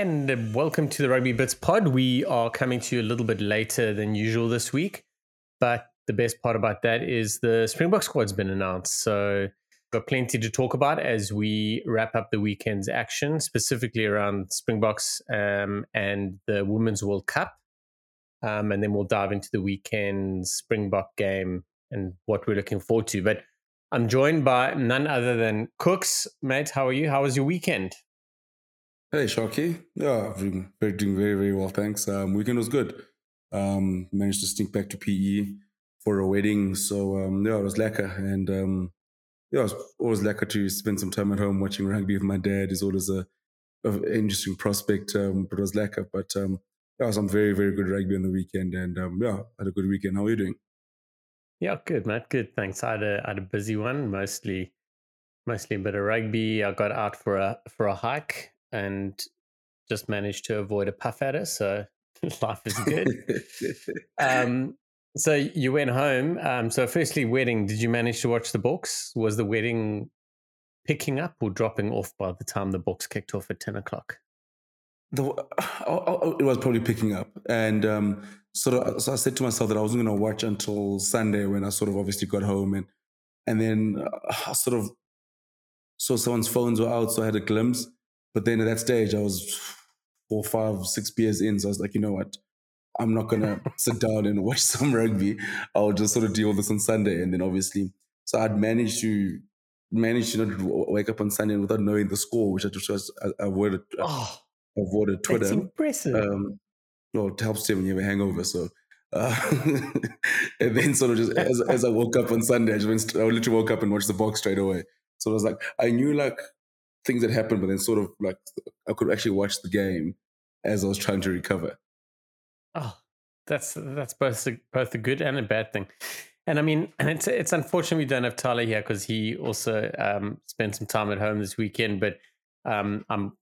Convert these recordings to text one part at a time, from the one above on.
and welcome to the Rugby Bits Pod. We are coming to you a little bit later than usual this week, but the best part about that is the Springbok squad's been announced. So got plenty to talk about as we wrap up the weekend's action, specifically around Springboks um, and the Women's World Cup. Um, and then we'll dive into the weekend's Springbok game and what we're looking forward to. But I'm joined by none other than Kooks. Mate, how are you? How was your weekend? Hey, Sharky. Yeah, very, doing very, very well, thanks. Um, weekend was good. Um, managed to sneak back to PE for a wedding. So, um, yeah, it was lekker. And, um, yeah, it was always lekker to spend some time at home watching rugby with my dad. is always a, a interesting prospect, um, but it was lekker. But, um, yeah, some very, very good rugby on the weekend. And, yeah, had a good weekend. How are you doing? Yeah, good, Matt. Good. Thanks. I had had a busy one, mostly mostly a bit of rugby. I got out for a for a hike and just managed to avoid a puff adder. So life is good. um, so you went home. Um, so firstly, wedding. Did you manage to watch the Boks? Was the wedding picking up or dropping off by the time the Boks kicked off at ten o'clock? The, oh, oh, it was probably picking up, and um, sort of. So I said to myself that I wasn't going to watch until Sunday when I sort of obviously got home, and and then I sort of saw someone's phones were out, so I had a glimpse but then at that stage, I was four, five, six beers in. So I was like, you know what? I'm not going to sit down and watch some rugby. I'll just sort of deal with this on Sunday. And then obviously, so I'd managed to manage to not wake up on Sunday without knowing the score, which I just was, I avoided, oh, avoided Twitter. That's impressive. Um, well, it helps too when you have a hangover. So, uh, and then sort of just as, as I woke up on Sunday, I just went, I literally woke up and watched the Boks straight away. So I was like, I knew like things that happened, but then sort of like I could actually watch the game as I was trying to recover. Oh, that's that's both a, both a good and a bad thing. And I mean, and it's it's unfortunate we don't have Tyler here because he also um, spent some time at home this weekend. But um, I'm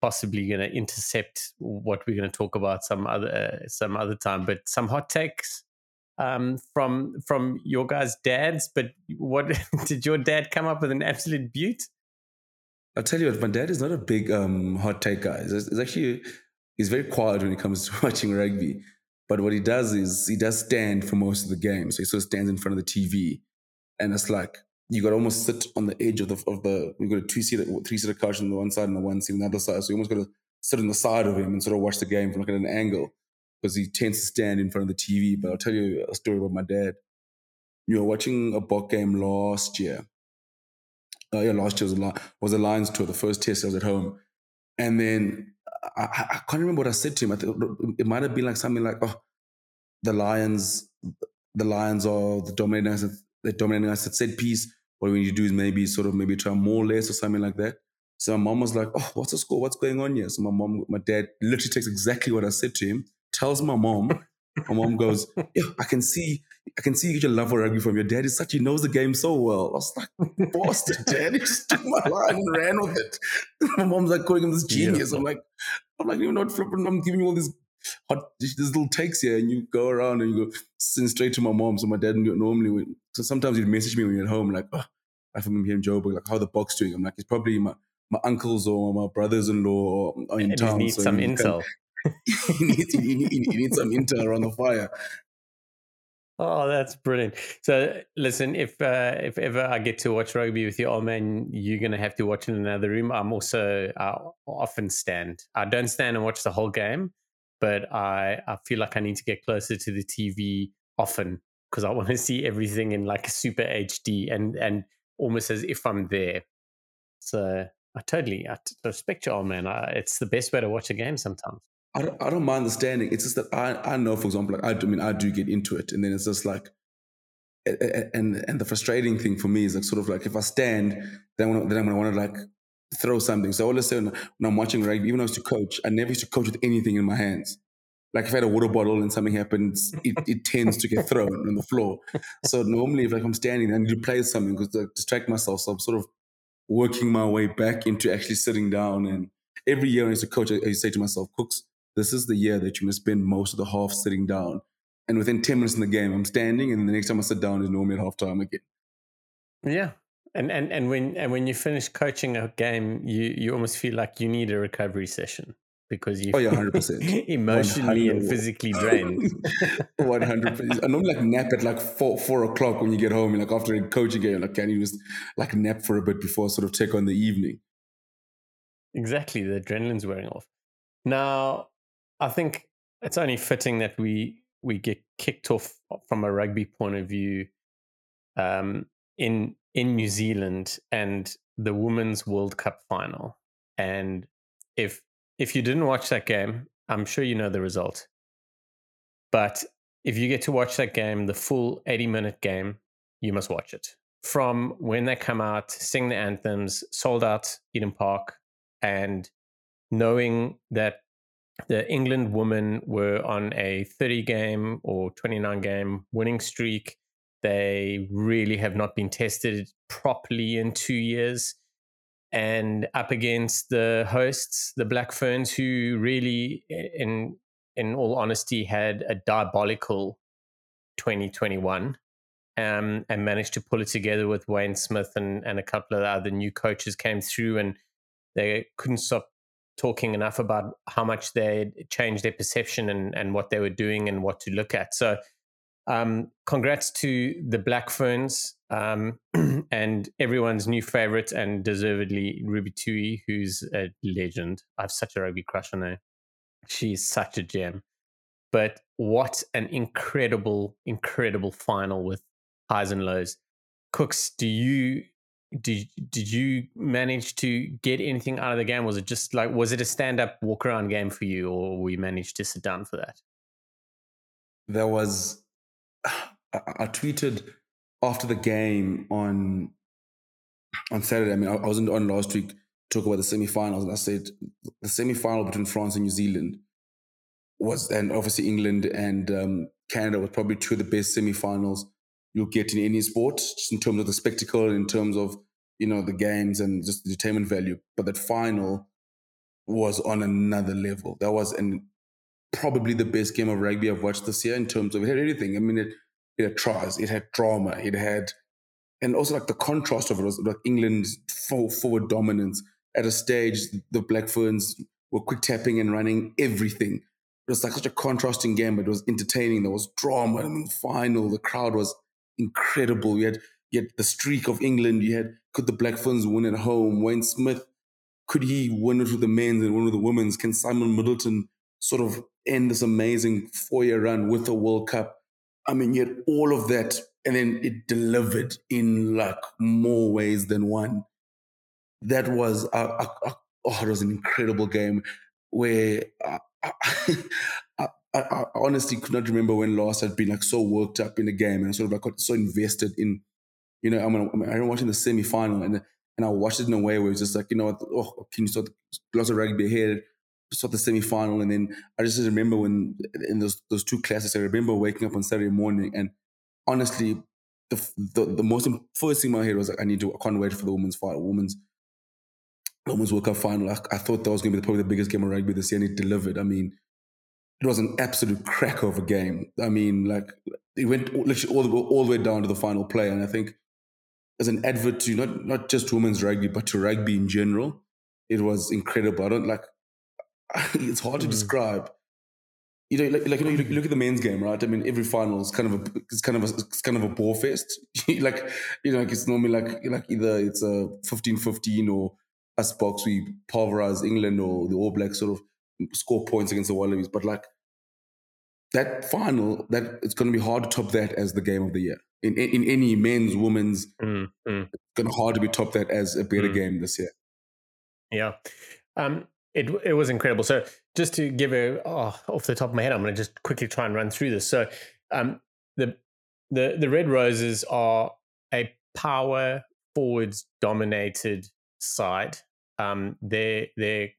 possibly going to intercept what we're going to talk about some other uh, some other time. But some hot takes um, from from your guys' dads. But what did your dad come up with an absolute beaut? I'll tell you what, my dad is not a big um, hot take guy. He's, actually he's very quiet when it comes to watching rugby. But what he does is he does stand for most of the game. So he sort of stands in front of the TV, and it's like you got to almost sit on the edge of the of the. You got a two seater, three seater couch on the one side and the one seat on the other side. So you almost got to sit on the side of him and sort of watch the game from like at an angle because he tends to stand in front of the TV. But I'll tell you a story about my dad. You were watching a Bok game last year, uh, yeah, last year was a, was Lions tour, the first test I was at home. And then I, I, can't remember what I said to him. I think it might have been like something like, oh, the Lions, the Lions are the dominating us, the dominating us at set piece. What we need to do is maybe sort of maybe try more less or something like that. So my mom was like, oh, what's the score? What's going on here? So my mom, my dad literally takes exactly what I said to him, tells my mom, my mom goes, yeah, I can see, I can see you get your love for rugby from your dad. He's such he knows the game so well. I was like, bastard, dad. He just took my line and ran with it. my mom's like calling him this genius. I'm like, I'm like, you're not flipping. I'm giving you all these hot, these little takes here, and you go around and you go send straight to my mom. So my dad normally, would, so sometimes he'd message me when you're at home, like, oh, I from him Joe, but like, how the Boks doing? I'm like, it's probably my my uncles or my brothers-in-law are in and town. Need so some intel. He, needs, he, he, he needs some intel around the fire. Oh, that's brilliant. So, listen, if uh, if ever I get to watch rugby with you, oh man, you're gonna have to watch in another room. I'm also uh, often stand. I don't stand and watch the whole game, but I I feel like I need to get closer to the TV often because I want to see everything in like super HD and and almost as if I'm there. So I totally I respect you, old man. I, it's the best way to watch a game sometimes. I don't, I don't mind the standing. It's just that I, I know, for example, like I, do, I mean, I do get into it, and then it's just like, and and the frustrating thing for me is like sort of like if I stand, then I'm, gonna want to like throw something. So all of a sudden, when I'm watching rugby, even though I used to coach, I never used to coach with anything in my hands. Like if I had a water bottle and something happens, it, it tends to get thrown on the floor. So normally, if like I'm standing, I need to play something because to distract myself. So I'm sort of working my way back into actually sitting down. And every year, as a coach, I, I say to myself, Kooks, this is the year that you're going to spend most of the half sitting down. And within 10 minutes in the game, I'm standing, and the next time I sit down is normally at halftime again. Yeah. And, and and when and when you finish coaching a game, you you almost feel like you need a recovery session. because you oh yeah, hundred percent, emotionally 100%. and physically drained. One hundred percent. I normally like nap at like four four o'clock when you get home. Like after a coaching game, like can you just like nap for a bit before sort of take on the evening? Exactly, the adrenaline's wearing off. Now, I think it's only fitting that we we get kicked off from a rugby point of view um, in in New Zealand and the Women's World Cup final. And if if you didn't watch that game, I'm sure you know the result. But if you get to watch that game, the full 80 minute game, you must watch it. From when they come out, sing the anthems, sold out Eden Park, and knowing that the England women were on a 30 game or 29 game winning streak. They really have not been tested properly in two years. And up against the hosts, the Black Ferns, who really, in in all honesty, had a diabolical 2021 um, and managed to pull it together with Wayne Smith and, and a couple of other new coaches came through and they couldn't stop talking enough about how much they changed their perception and, and what they were doing and what to look at. So, um, congrats to the Black Ferns um, and everyone's new favorite and deservedly Ruby Tui, who's a legend. I have such a rugby crush on her. She's such a gem. But what an incredible, incredible final with highs and lows. Kooks, do you did did you manage to get anything out of the game? Was it just like was it a stand up walk around game for you, or we managed to sit down for that? There was. I, tweeted after the game on on Saturday. I mean, I, I wasn't on last week talk about the semi-finals, and I said the semi-final between France and New Zealand was, and obviously England and um, Canada was probably two of the best semi-finals you'll get in any sport, just in terms of the spectacle, in terms of you know the games and just the entertainment value. But that final was on another level. That was an probably the best game of rugby I've watched this year in terms of it had everything. I mean, it, it had tries, it had drama, it had, and also like the contrast of it was like England's forward dominance. At a stage, the Black Ferns were quick tapping and running everything. It was like such a contrasting game, but it was entertaining. There was drama. I mean, final, the crowd was incredible. You had you had the streak of England. You had could the Black Ferns win at home? Wayne Smith could he win it with the men's and win with the women's? Can Simon Middleton sort of end this amazing four year run with a World Cup? I mean, you had all of that, and then it delivered in like more ways than one. That was a, a, a oh, it was an incredible game where I, I, I, I, honestly could not remember when last I'd been like so worked up in a game and sort of like got so invested in, you know, I'm gonna, I'm, I'm watching the semi final and and I watched it in a way where it's just like, you know, oh, can you start lots of rugby ahead, start the semi final, and then I just remember when in those those two classes, I remember waking up on Saturday morning and honestly, the the, the most first thing in my head was like, I need to, I can't wait for the women's final, women's women's World Cup final. I, I thought that was going to be probably the biggest game of rugby this year, and it delivered. I mean it was an absolute crack of a game. I mean, like it went literally all the, all the way down to the final play. And I think as an advert to not not just women's rugby, but to rugby in general, it was incredible. I don't like. It's hard to mm. describe. You know, like, like you know, you look, you look, at the men's game, right? I mean, every final is kind of a it's kind of a it's kind of a ball fest. like you know, like it's normally like like either it's a 15-15 or us Boks we pulverize England or the All Blacks sort of score points against the Wallabies. But like that final, that it's going to be hard to top that as the game of the year in in, in any men's, women's. Mm, mm. It's going to hard to be top that as a better mm. game this year. Yeah, um, it it was incredible. So just to give a oh, off the top of my head, I'm going to just quickly try and run through this. So um, the the the Red Roses are a power forwards dominated side. Um, they they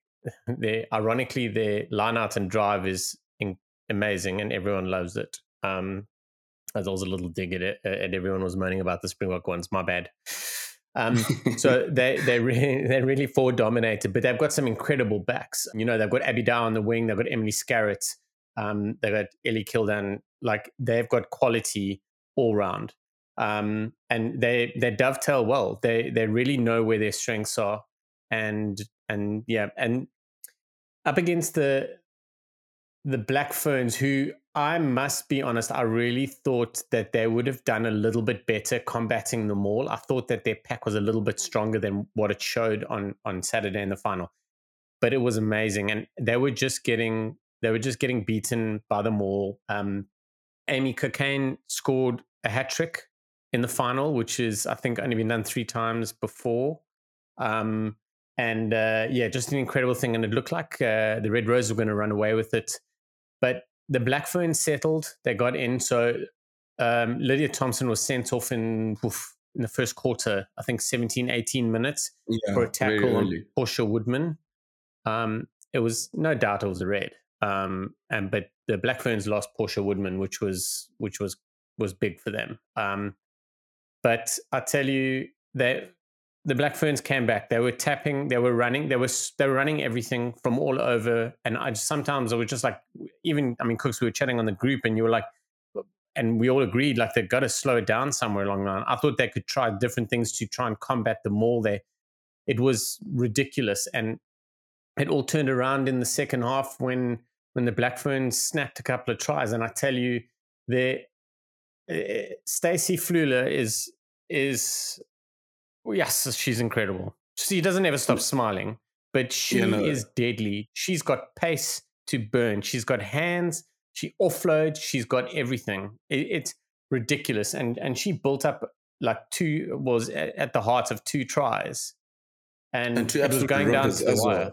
they ironically their line out and drive is in, amazing and everyone loves it. Um, as I was a little dig at it, and everyone was moaning about the Springbok ones. My bad. Um, so they they really they're really forward dominated, but they've got some incredible backs. You know, they've got Abby Dow on the wing, they've got Emily Scarratt, um, they've got Ellie Kildunne. Like they've got quality all round, um, and they they dovetail well. They they really know where their strengths are, and and yeah, and up against the the Black Ferns, who I must be honest, I really thought that they would have done a little bit better combating them all. I thought that their pack was a little bit stronger than what it showed on on Saturday in the final. But it was amazing, and they were just getting they were just getting beaten by them all. Um, Amy Cokayne scored a hat trick in the final, which is I think only been done three times before. Um, and uh, yeah, just an incredible thing. And it looked like uh, the Red Rose were going to run away with it, but the Black Ferns settled. They got in. So um, Lydia Thompson was sent off in oof, in the first quarter. I think 17, 18 minutes Yeah, for a tackle on. Portia Woodman. Um, it was no doubt it was a red. Um, and but the Black Ferns lost Portia Woodman, which was which was was big for them. Um, but I tell you that the Black Ferns came back. They were tapping, they were running, they were they were running everything from all over. And I just, sometimes I was just like, even I mean, Kooks, we were chatting on the group, and you were like, and we all agreed like they've got to slow it down somewhere along the line. I thought they could try different things to try and combat the maul there. It was ridiculous, and it all turned around in the second half when when the Black Ferns snapped a couple of tries. And I tell you, there, uh, Stacey Fluhler is is well, yes, she's incredible. She doesn't ever stop smiling, but she Yeah, no. is deadly. She's got pace to burn. She's got hands. She offloads. She's got everything. It, it's ridiculous, and and she built up like two was at, at the heart of two tries, and, And two it was absolute going down to the as wire. well.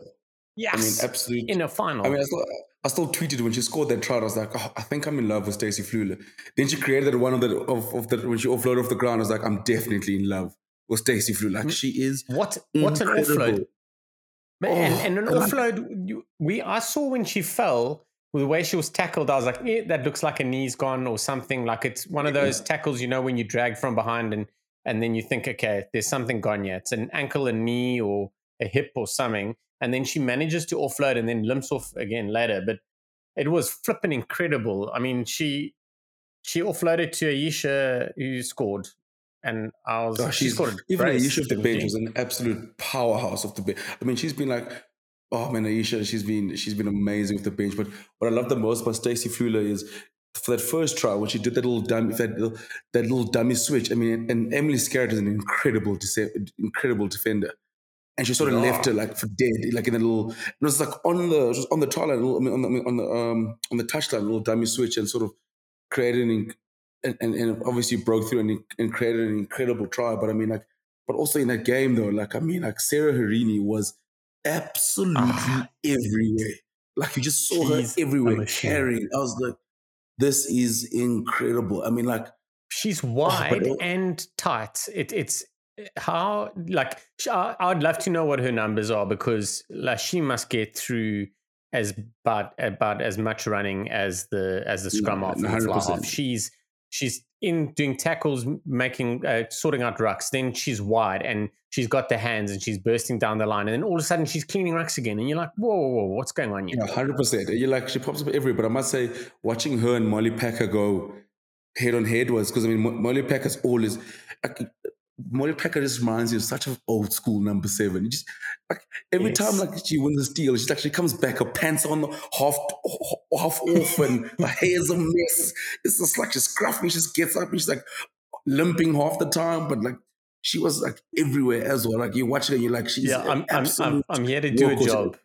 Yes, I mean, absolute. in a final. I mean, I still, I still tweeted when she scored that try. I was like, oh, I think I'm in love with Stacey Fluhler. Then she created one of the of, of the when she offloaded off the ground. I was like, I'm definitely in love with Stacey Fluhler. Like she is what what an offload! Oh, and, and an offload, you, we I saw when she fell, the way she was tackled, I was like, eh, that looks like a knee's gone or something. Like it's one of those tackles, you know, when you drag from behind and and then you think, okay, there's something gone yet. It's an ankle, a knee, or a hip or something. And then she manages to offload and then limps off again later. But it was flipping incredible. I mean, she she offloaded to Ayesha who scored. And I was Oh, she she's scored a even Ayesha of the didn't bench was an absolute powerhouse of the bench. I mean, she's been like, oh man, Ayesha, she's been she's been amazing with the bench. But what I love the most about Stacey Fluhler is for that first try when she did that little dummy that little, that little dummy switch. I mean, and Emily Scarratt is an incredible incredible defender. And she sort of left her like for dead, like in a little. It was like on the on the try line, I mean, on the on the um on the touchline, little dummy switch, and sort of created an and, and, and obviously broke through and, and created an incredible try. But I mean, like, but also in that game though, like I mean, like Sarah Hirini was absolutely Ah. everywhere. Like you just saw her everywhere carrying. I was like, this is incredible. I mean, like, she's wide it- and tight. It, it's how like I, I'd love to know what her numbers are because like she must get through as but about as much running as the as the scrum half and the fly 100%. half. She's she's in doing tackles, making uh, sorting out rucks. Then she's wide and she's got the hands and she's bursting down the line. And then all of a sudden she's cleaning rucks again. And you're like, whoa, whoa, whoa what's going on here? Yeah, hundred percent. You're like she pops up everywhere. But I must say, watching her and Marlie Packer go head on head was because I mean Mo- Marlie Packer's always like Marlie Packer just reminds you of such an old school number seven. You just like every Yes. time like she wins a steal, she's like she comes back, her pants on half half off, and her hair's a mess. It's just like she's scruffy. She just gets up and she's like limping half the time, but like. She was like everywhere as well. Like you watch her, you're like, she's Yeah, I'm, I'm, I'm, I'm here to do a job.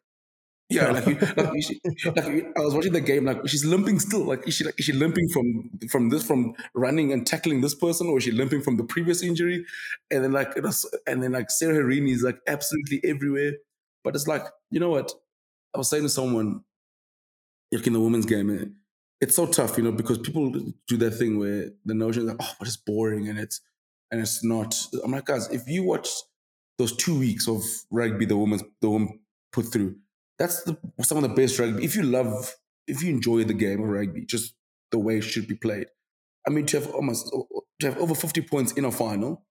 Yeah, like, you, like, you, like you- I was watching the game, like she's limping still. Like is she like is she limping from from this from running and tackling this person, or is she limping from the previous injury? And then like it was, and then like Sarah Hirini is like absolutely everywhere. But it's like you know what I was saying to someone, like in the women's game, eh, it's so tough, you know, because people do that thing where the notion is like, oh, but it's boring and it's and it's not. I'm like, guys, if you watch those two weeks of rugby the women's the women put through, that's the, some of the best rugby. If you love, if you enjoy the game of rugby, just the way it should be played. I mean, to have almost to have over 50 points in a final,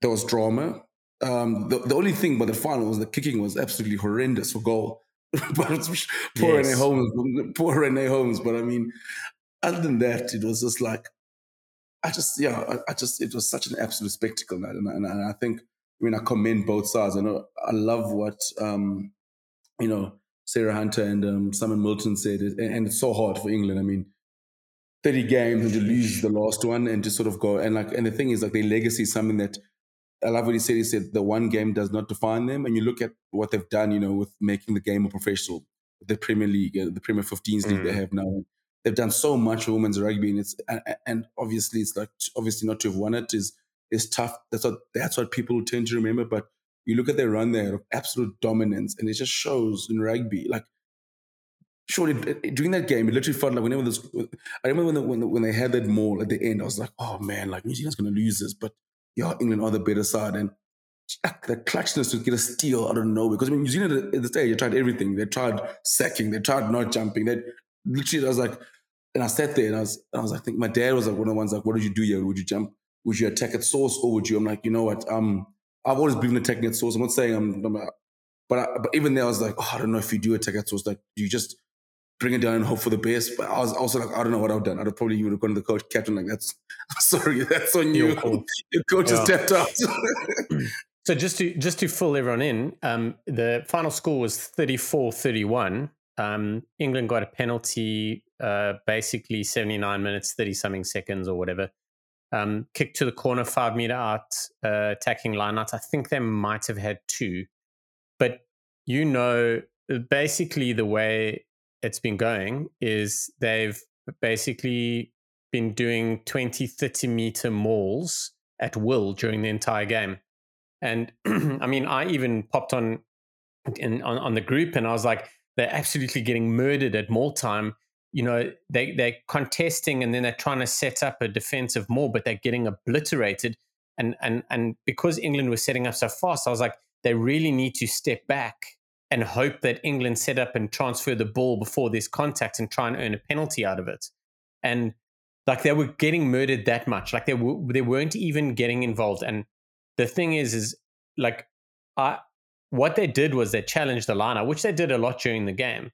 there was drama. Um, the, the only thing about the final was the kicking was absolutely horrendous for goal. but poor Yes. Renee Holmes, poor Renee Holmes. But I mean, other than that, it was just like I just yeah, I, I just it was such an absolute spectacle, man. And, and, and I think I mean I commend both sides. I know I love what um, you know Sarah Hunter and um, Simon Middleton said, it, and it's so hard for England. I mean, 30 games and to lose the last one and to sort of go and like and the thing is like their legacy is something that I love what he said. He said the one game does not define them, and you look at what they've done, you know, with making the game a professional, the Premier League, uh, the Premier 15s mm. league they mm. have now. They've done so much for women's rugby, and it's and, and obviously it's like obviously not to have won it is is tough. That's what that's what people tend to remember. But you look at their run there of absolute dominance, and it just shows in rugby. Like surely during that game, it literally felt like whenever this, I remember when when, when they had that maul at the end, I was like, oh man, like New Zealand's going to lose this, but yeah, England are the better side, and the clutchness to get a steal out of nowhere. Because I mean, New Zealand at the stage, they tried everything. They tried sacking, they tried not jumping. They literally, I was like, and I sat there and I was, I was like, I think my dad was like one of the ones like, what did you do here? Would you jump? Would you attack at source or would you? I'm like, you know what? Um, I've always been a at source. I'm not saying I'm, I'm but I, but even there, I was like, oh, I don't know if you do attack at source. Like, do you just bring it down and hope for the best. But I was also like, I don't know what I've done. I'd have probably would have gone to the coach, captain, like that's sorry, that's on you. Cool. Your coach yeah. has stepped up. so just to just to fill everyone in, um, the final score was 34-31. Um, England got a penalty, uh, basically 79 minutes, 30 something seconds or whatever. Um, kick to the corner, five meter out, uh, attacking line out. I think they might have had two, but you know, basically the way it's been going is they've basically been doing 20, 30 meter mauls at will during the entire game. And I mean, I even popped on, in, on on the group and I was like, they're absolutely getting murdered at maul time. You know, they they're contesting and then they're trying to set up a defensive maul, but they're getting obliterated. And and and because England was setting up so fast, I was like, they really need to step back and hope that England set up and transfer the ball before there's contact and try and earn a penalty out of it. And like they were getting murdered that much, like they w- they weren't even getting involved. And the thing is, is like I what they did was they challenged the liner, which they did a lot during the game.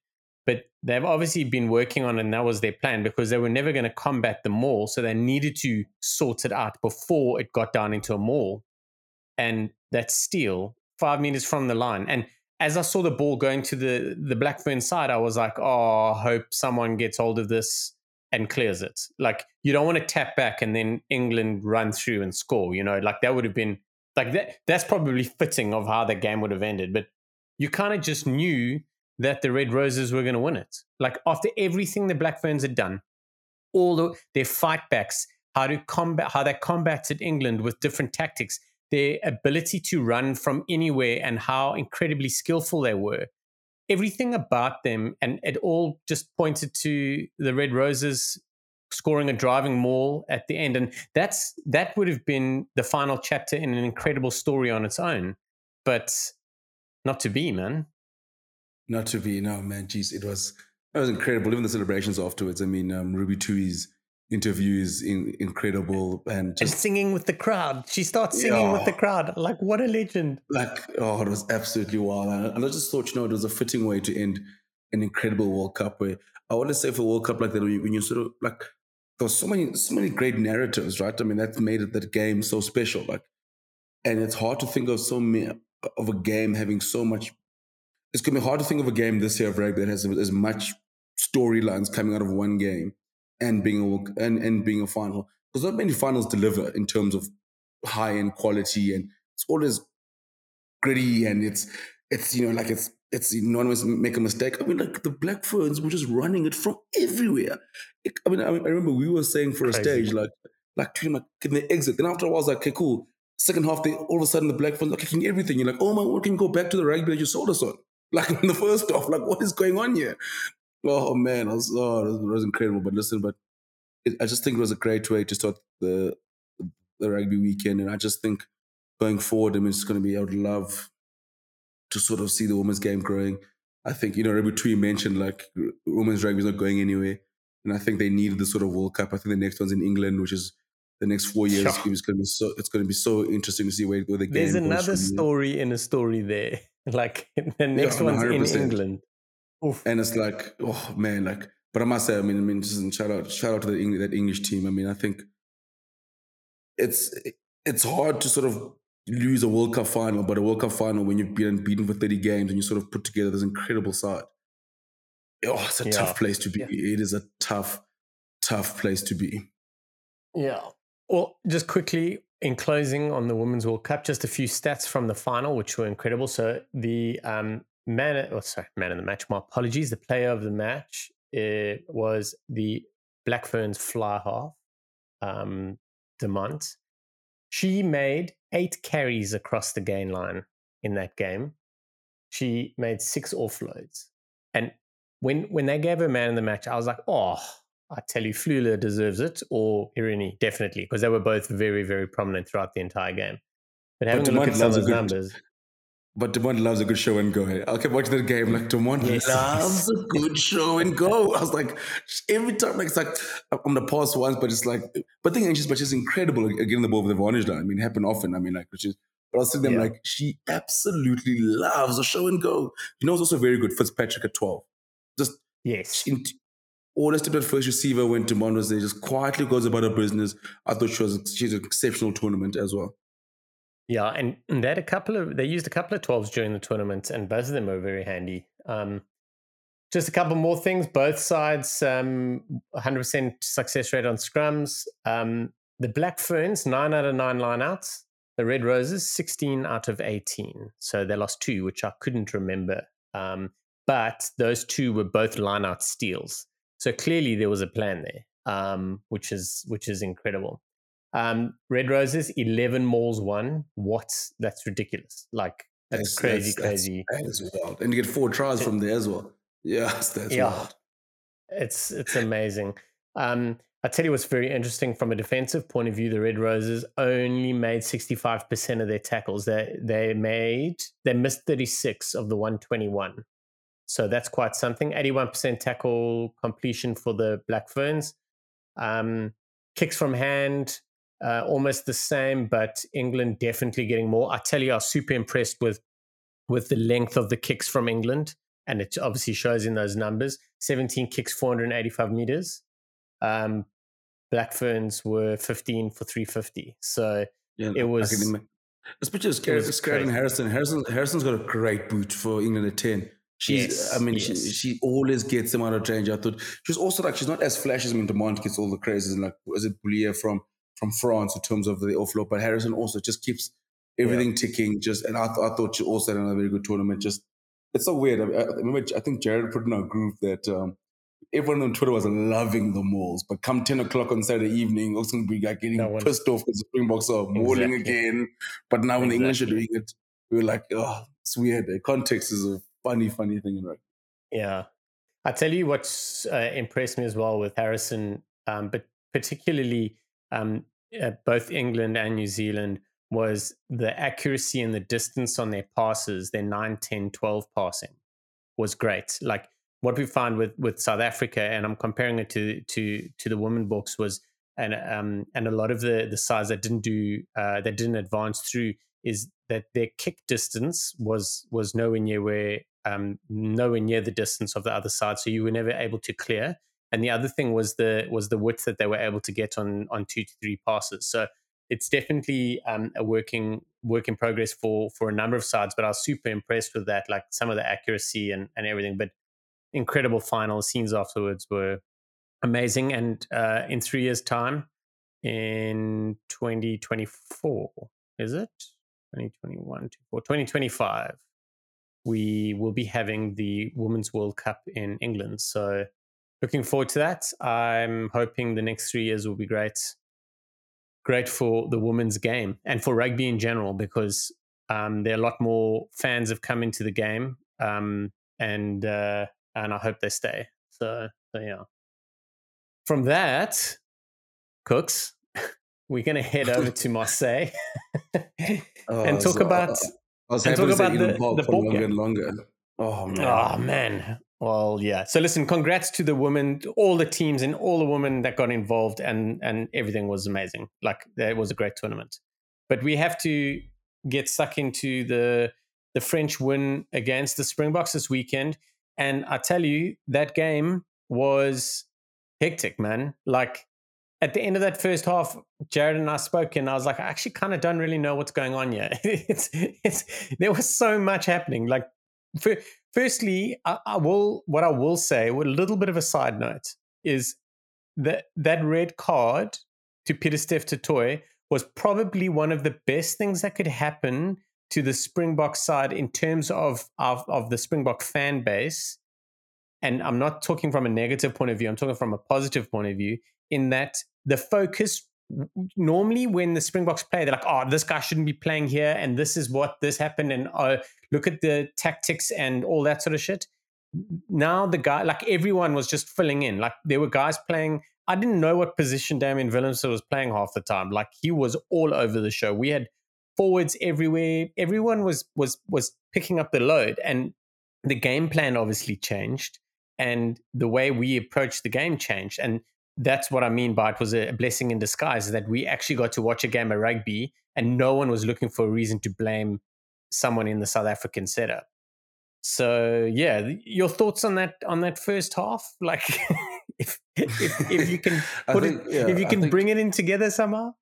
But they've obviously been working on it, and that was their plan because they were never going to combat the maul. So they needed to sort it out before it got down into a maul. And that steal five meters from the line. And as I saw the ball going to the the Black Fern side, I was like, oh, I hope someone gets hold of this and clears it. Like you don't want to tap back and then England run through and score. You know, like that would have been like that. That's probably fitting of how the game would have ended. But you kind of just knew that the Red Roses were going to win it. Like after everything the Black Ferns had done, all the, their fight backs, how to combat, how they combated England with different tactics their ability to run from anywhere and how incredibly skillful they were. Everything about them, and it all just pointed to the Red Roses scoring a driving maul at the end. And that's that would have been the final chapter in an incredible story on its own. But not to be, man. Not to be, no, man. Jeez, it was it was incredible. Even the celebrations afterwards. I mean, um, Ruby Tui's interviews in, incredible and just and singing with the crowd. She starts singing with the crowd. Like what a legend! Like oh, it was absolutely wild. And I just thought, you know, it was a fitting way to end an incredible World Cup. Where I want to say for World Cup like that, when you sort of like there was so many so many great narratives, right? I mean, that made it that game so special. Like, and it's hard to think of so many of a game having so much. It's gonna be hard to think of a game this year of rugby that has as much storylines coming out of one game and being a and, and being a final because not many finals deliver in terms of high end quality and it's always gritty and it's it's you know like it's it's you anonymous make a mistake. I mean, like the Black Ferns were just running it from everywhere. It, I mean, I, I, remember we were saying for Crazy. a stage like like like can they exit? Then after a while, I was like, okay, cool. Second half, they all of a sudden the Black Ferns are kicking everything. You're like, oh my, what can you go back to the rugby that you sold us on? Like in the first half, like what is going on here? Oh man, I was, oh, it was incredible. But listen, but it, I just think it was a great way to start the the rugby weekend, and I just think going forward, I mean, it's going to be. I would love to sort of see the women's game growing. I think you know, Ruby Tui mentioned like women's rugby is not going anywhere, and I think they need the sort of World Cup. I think the next one's in England, which is the next four years. It's going to be so. It's going to be so interesting to see where, where the game. There's another story in a story there. Like the next yeah, one's in England. Oof. And it's like, oh man, like, but I must say, I mean, I mean, just shout out, shout out to the English, that English team. I mean, I think it's it's hard to sort of lose a World Cup final, but a World Cup final when you've been beaten for 30 games and you sort of put together this incredible side. oh, it's a yeah. tough place to be. Yeah. It is a tough, tough place to be. Yeah. Well, just quickly in closing on the Women's World Cup, just a few stats from the final, which were incredible. So the um, man, oh, sorry, man of the match. My apologies. The player of the match uh, was the Black Ferns fly half, um, Demant. She made eight carries across the gain line in that game. She made six offloads, and when when they gave her man in the match, I was like, oh, I tell you, Fluhler deserves it, or Irini, definitely, because they were both very, very prominent throughout the entire game. But having but a look at some of those numbers. But Demant loves a good show and go. I kept watching the game like Demant yes. loves a good show and go. I was like, every time, like it's like I'm on the past once, but it's like, but thing is, but she's incredible getting the ball with the advantage line. I mean, it happened often. I mean, like, which is, but I was sitting there yeah. like, she absolutely loves a show and go. You know, it's also very good. Fitzpatrick at twelve, just yes, in, all stepped at first receiver when Demant was there, just quietly goes about her business. I thought she was she's an exceptional tournament as well. Yeah, and, they had a couple of they used a couple of twelves during the tournament, and both of them were very handy. Um, just a couple more things. Both sides, um, 100% success rate on scrums. Um, the Black Ferns, nine out of nine lineouts. The Red Roses, 16 out of 18. So they lost two, which I couldn't remember. Um, but those two were both lineout steals. So clearly there was a plan there, um, which is which is incredible. Um, Red Roses, 11 mauls won. What? That's ridiculous. Like, that's, that's crazy, that's, crazy. That is wild. And you get four tries from there as well. Yes, that's yeah. wild. It's, it's amazing. Um, I tell you what's very interesting from a defensive point of view. The Red Roses only made 65% of their tackles. They, they made, they missed 36 of the 121. So that's quite something. 81% tackle completion for the Black Ferns. Um, kicks from hand, uh, almost the same, but England definitely getting more. I tell you, I was super impressed with with the length of the kicks from England, and it obviously shows in those numbers. 17 kicks, 485 meters. Um, Black Ferns were 15 for 350. So yeah, it was. Especially Scarlett Harrison. Harrison. Harrison's got a great boot for England at 10. She's, yes, I mean, yes. she, she always gets them out of danger. I thought she's also like, she's not as flashy as I mean, Demant gets all the crazes and like, is it Boulier from from France in terms of the offload, but Harrison also just keeps everything yeah. ticking. Just and I, th- I thought she also had another very good tournament. Just it's so weird. I, I remember I think Jared put in our group that um, everyone on Twitter was loving the mauls, but come ten o'clock on Saturday evening, also be like getting no pissed off because the Springboks are mauling exactly. again. But now when exactly. the English are doing it, we are like, oh, it's weird. The context is a funny, funny thing in rugby. Yeah. I tell you what's uh, impressed me as well with Harrison, um, but particularly um, uh, both England and New Zealand was the accuracy and the distance on their passes, their 9, 10, 12 passing was great. Like what we found with, with South Africa, and I'm comparing it to to to the women books, was and um and a lot of the the sides that didn't do uh, that didn't advance through is that their kick distance was was nowhere near where um nowhere near the distance of the other side, so you were never able to clear and the other thing was the was the width that they were able to get on on two to three passes. So it's definitely um, a working work in progress for for a number of sides. But I was super impressed with that, like some of the accuracy and and everything. But incredible final scenes afterwards were amazing. And uh, in three years' time, in 2024, is it 2021, 2025? We will be having the Women's World Cup in England. So looking forward to that. I'm hoping the next three years will be great. Great for the women's game and for rugby in general because um, there are a lot more fans have come into the game, um, and uh, and I hope they stay. So, so yeah. From that, Kooks, we're going to head over to Marseille oh, and talk about. I was and talk about the, the longer and longer. Oh man. Oh man. Well, yeah. So listen, congrats to the women, all the teams and all the women that got involved and and everything was amazing. Like it was a great tournament. But we have to get stuck into the the French win against the Springboks this weekend. And I tell you, that game was hectic, man. Like at the end of that first half, Jared and I spoke, and I was like, I actually kind of don't really know what's going on yet. it's, it's, there was so much happening. Like firstly, I, I will what I will say, a little bit of a side note, is that that red card to Pieter-Steph Toit was probably one of the best things that could happen to the Springbok side in terms of, of, of the Springbok fan base. And I'm not talking from a negative point of view, I'm talking from a positive point of view, in that the focus normally when the Springboks play, they're like, oh, this guy shouldn't be playing here, and this is what this happened, and oh, look at the tactics and all that sort of shit. Now the guy, like everyone was just filling in. Like there were guys playing. I didn't know what position Damian Willemse was playing half the time. Like he was all over the show. We had forwards everywhere. Everyone was was was picking up the load, and the game plan obviously changed, and the way we approached the game changed, and that's what I mean by it was a blessing in disguise that we actually got to watch a game of rugby and no one was looking for a reason to blame someone in the South African setup. So yeah, your thoughts on that on that first half? Like if if, if you can put think, it yeah, if you can bring it in together somehow?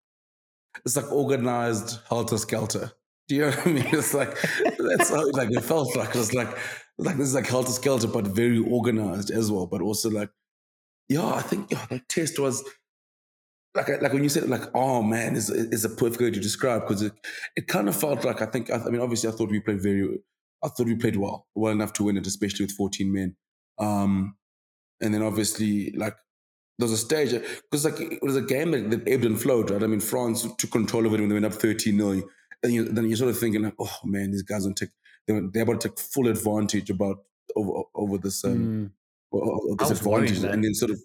It's like organized helter skelter. Do you know what I mean? It's like that's how like it felt like it was like like this is like helter skelter, but very organized as well, but also like yeah, I think yeah, that test was like like when you said like oh man is is a perfect way to describe because it, it kind of felt like I think I, I, mean obviously I thought we played very I thought we played well well enough to win it especially with 14 men. Um and then obviously like there was a stage because like it was a game that, that, ebbed and flowed right? I mean France took control of it when they went up 13 0 and you, then you're sort of thinking like oh man these guys don't take they were, they're about to take full advantage about over over this um mm disadvantage. And then sort of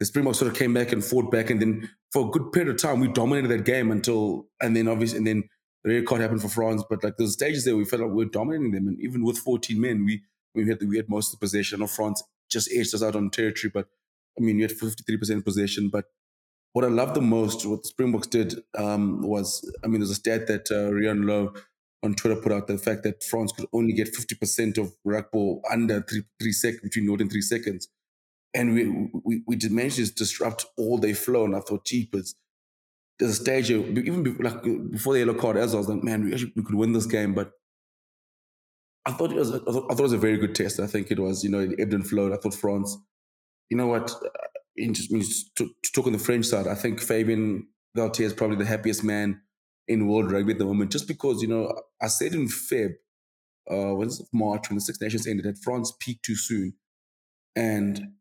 the Springboks sort of came back and fought back, and then for a good period of time we dominated that game until, and then obviously, and then the red card happened for France. But like there's stages there we felt like we were dominating them, and even with 14 men, we we had we had most of the possession. of France just edged us out on territory, but I mean we had 53% possession. But what I love the most, what the Springboks did, um, was I mean there's a stat that uh, Riaan Louw on Twitter put out the fact that France could only get 50% of rugby under three, three seconds, between 0 and three seconds. And we, we, we managed to disrupt all their flow. And I thought, jeepers, there's a stage, even like before the yellow card, as I was like, man, we actually we could win this game. But I thought it was, I thought, I thought it was a very good test. I think it was, you know, it ebbed and flowed. I thought France, you know what, uh, in to, to talk on the French side, I think Fabien Galthié is probably the happiest man in world rugby at the moment, just because, you know, I said in Feb, uh, when March, when the Six Nations ended, that France peaked too soon. And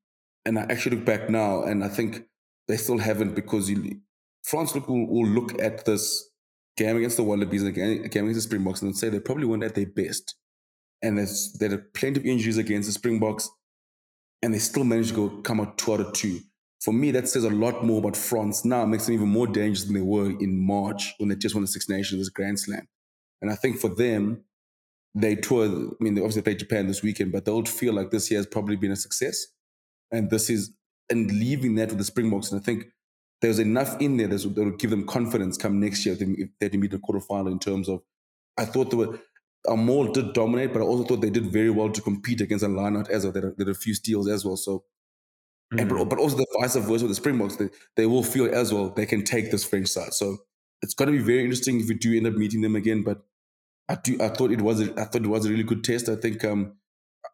and I actually look back now and I think they still haven't because you, France look, will, will look at this game against the Wallabies, again, game against the Springboks, and say they probably weren't at their best. And there's, there are plenty of injuries against the Springboks, and they still managed to go come out two out of two for me, that says a lot more about France now. It makes them even more dangerous than they were in March when they just won the Six Nations as Grand Slam. And I think for them, they tour. I mean, they obviously played Japan this weekend, but they'll feel like this year has probably been a success. And this is, and leaving that with the Springboks. And I think there's enough in there that will give them confidence come next year if they to meet the quarterfinal in terms of, I thought they were, Amol did dominate, but I also thought they did very well to compete against a lineout as well. They did a few steals as well. So Mm. And, but, but also the vice versa with the Springboks, they, they will feel as well they can take this French side. So it's going to be very interesting if we do end up meeting them again. But I do, I thought it was, a, I thought it was a really good test. I think um,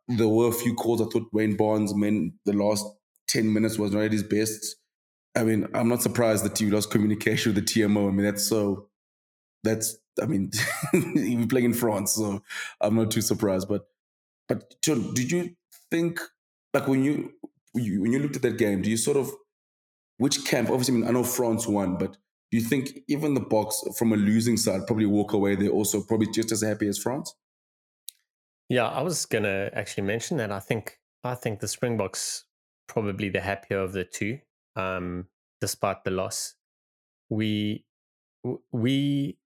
there were a few calls. I thought Wayne Barnes, man, the last ten minutes was not at his best. I mean, I'm not surprised that you lost communication with the TMO. I mean, that's so. That's, I mean, even playing in France, so I'm not too surprised. But, but John, did you think like when you you, when you looked at that game, do you sort of which camp? Obviously, I, mean, I know France won, but do you think even the Boks from a losing side probably walk away? They're also probably just as happy as France. Yeah, I was gonna actually mention that. I think I think the Springboks probably the happier of the two, um, despite the loss. We we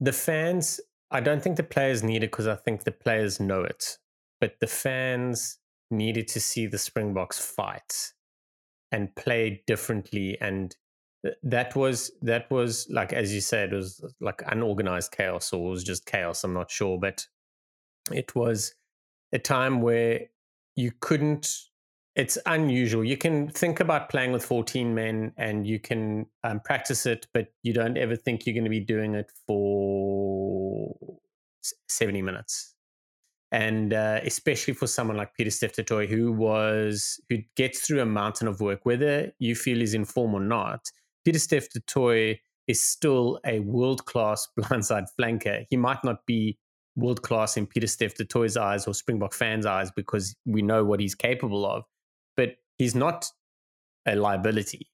the fans. I don't think the players need it because I think the players know it, but the fans needed to see the Springboks fight and play differently and that was that was like as you said it was like unorganized chaos or it was just chaos i'm not sure but it was a time where you couldn't it's unusual. You can think about playing with 14 men and you can um, practice it but you don't ever think you're going to be doing it for 70 minutes and uh, especially for someone like Pieter-Steph du who was who gets through a mountain of work, whether you feel he's in form or not. Pieter-Steph du is still a world class blindside flanker. He might not be world class in Pieter-Steph du eyes or Springbok fans' eyes because we know what he's capable of, but he's not a liability.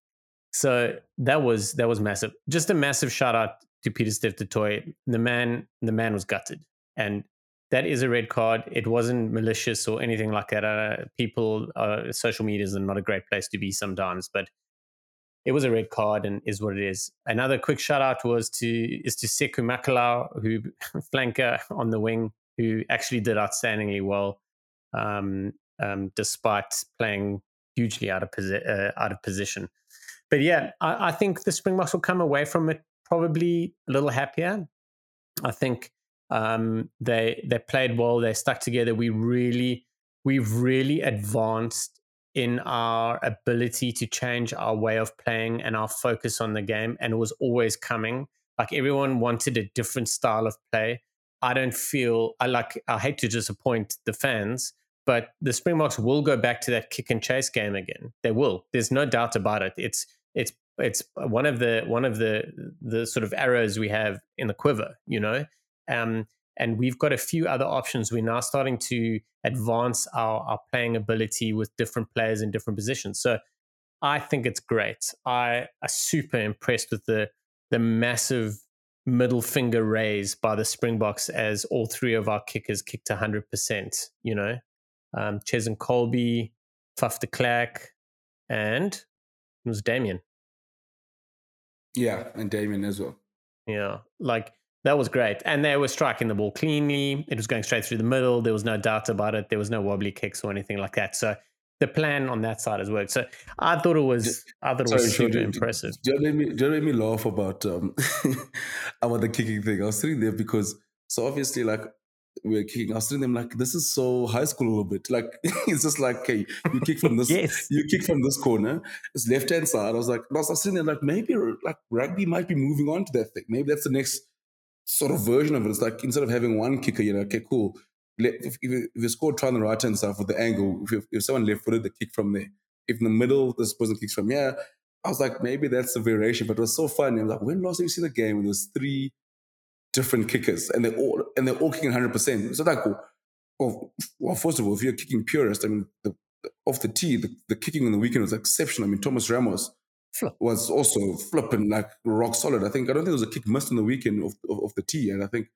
So that was that was massive. Just a massive shout out to Pieter-Steph du The man, the man was gutted, and that is a red card. It wasn't malicious or anything like that. Uh, people, uh, social media is not a great place to be sometimes, but it was a red card and is what it is. Another quick shout out was to is to Sekou Macalou, who flanker on the wing, who actually did outstandingly well, um, um, despite playing hugely out of posi- uh, out of position. But yeah, I, I think the Springboks will come away from it probably a little happier. I think um, they they played well. They stuck together. We really we've really advanced in our ability to change our way of playing and our focus on the game. And it was always coming. Like everyone wanted a different style of play. I don't feel I like I hate to disappoint the fans, but the Springboks will go back to that kick and chase game again. They will. There's no doubt about it. It's it's it's one of the one of the the sort of arrows we have in the quiver, you know. Um, and we've got a few other options. We're now starting to advance our, our playing ability with different players in different positions. So I think it's great. I am super impressed with the the massive middle finger raise by the Springboks as all three of our kickers kicked 100%, you know. Um, and Kolbe, Faf de Klerk, and it was Damian. Yeah, and Damian as well. Yeah, like that was great. And they were striking the ball cleanly. It was going straight through the middle. There was no doubt about it. There was no wobbly kicks or anything like that. So the plan on that side has worked. So I thought it was I thought it was Sorry, super do, impressive. Do you make me, do you make me laugh about um about the kicking thing? I was sitting there because so obviously like we are kicking. I was sitting there like, this is so high school a little bit. Like it's just like, okay, you kick from this, yes. you kick from this corner. It's left hand side. I was like, I was sitting there like maybe like rugby might be moving on to that thing. Maybe that's the next sort of version of it. It's like instead of having one kicker, you know, okay, cool. If, if, you score try on the right hand side with the angle, if, if someone left footed, the kick from there. If in the middle, this person kicks from here. I was like, maybe that's a variation, but it was so funny. I was like, when last have you seen a game when there's three different kickers and they're all and they're all kicking 100 percent? So cool. Oh, oh, well, well, first of all, if you're kicking purist, I mean, the, the, off the tee, the, the kicking on the weekend was exceptional. I mean, Thomas Ramos Flip. was also flipping like rock solid. I think I don't think there was a kick missed in the weekend of, of, of the tee, and I think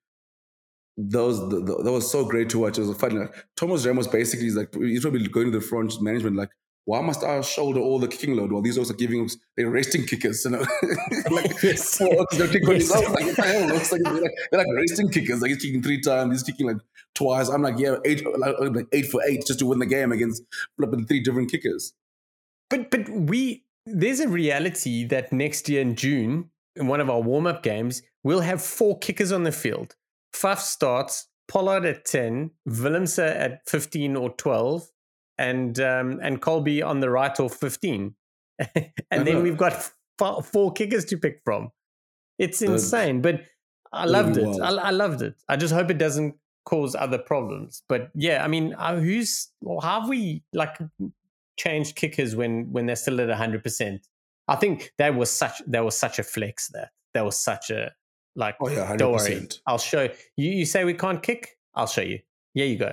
that was the, the, that was so great to watch. It was a funny. Like Thomas Ramos basically is like he's probably going to the front management like. Why must I shoulder all the kicking load while these guys are giving us they're resting kickers? You know, like yes. they're kicking yes. like, what the hell? Looks like they're, like they're like resting kickers. Like he's kicking three times, he's kicking like twice. I'm like, yeah, eight like, like eight for eight just to win the game against flipping three different kickers. But but we there's a reality that next year in June, in one of our warm up games, we'll have four kickers on the field. Faf starts, Pollard at 10, Willemse at 15 or 12, and um, and Kolbe on the right or 15. and then we've got four kickers to pick from. It's insane, but I loved it. I, I, loved it. I just hope it doesn't cause other problems. But yeah, I mean, uh, who's how have we like changed kickers when when they're still at hundred percent. I think that was such that was such a flex there. That was such a like. Oh yeah, 100%. Don't worry, I'll show you. You say we can't kick? I'll show you. Yeah, you go.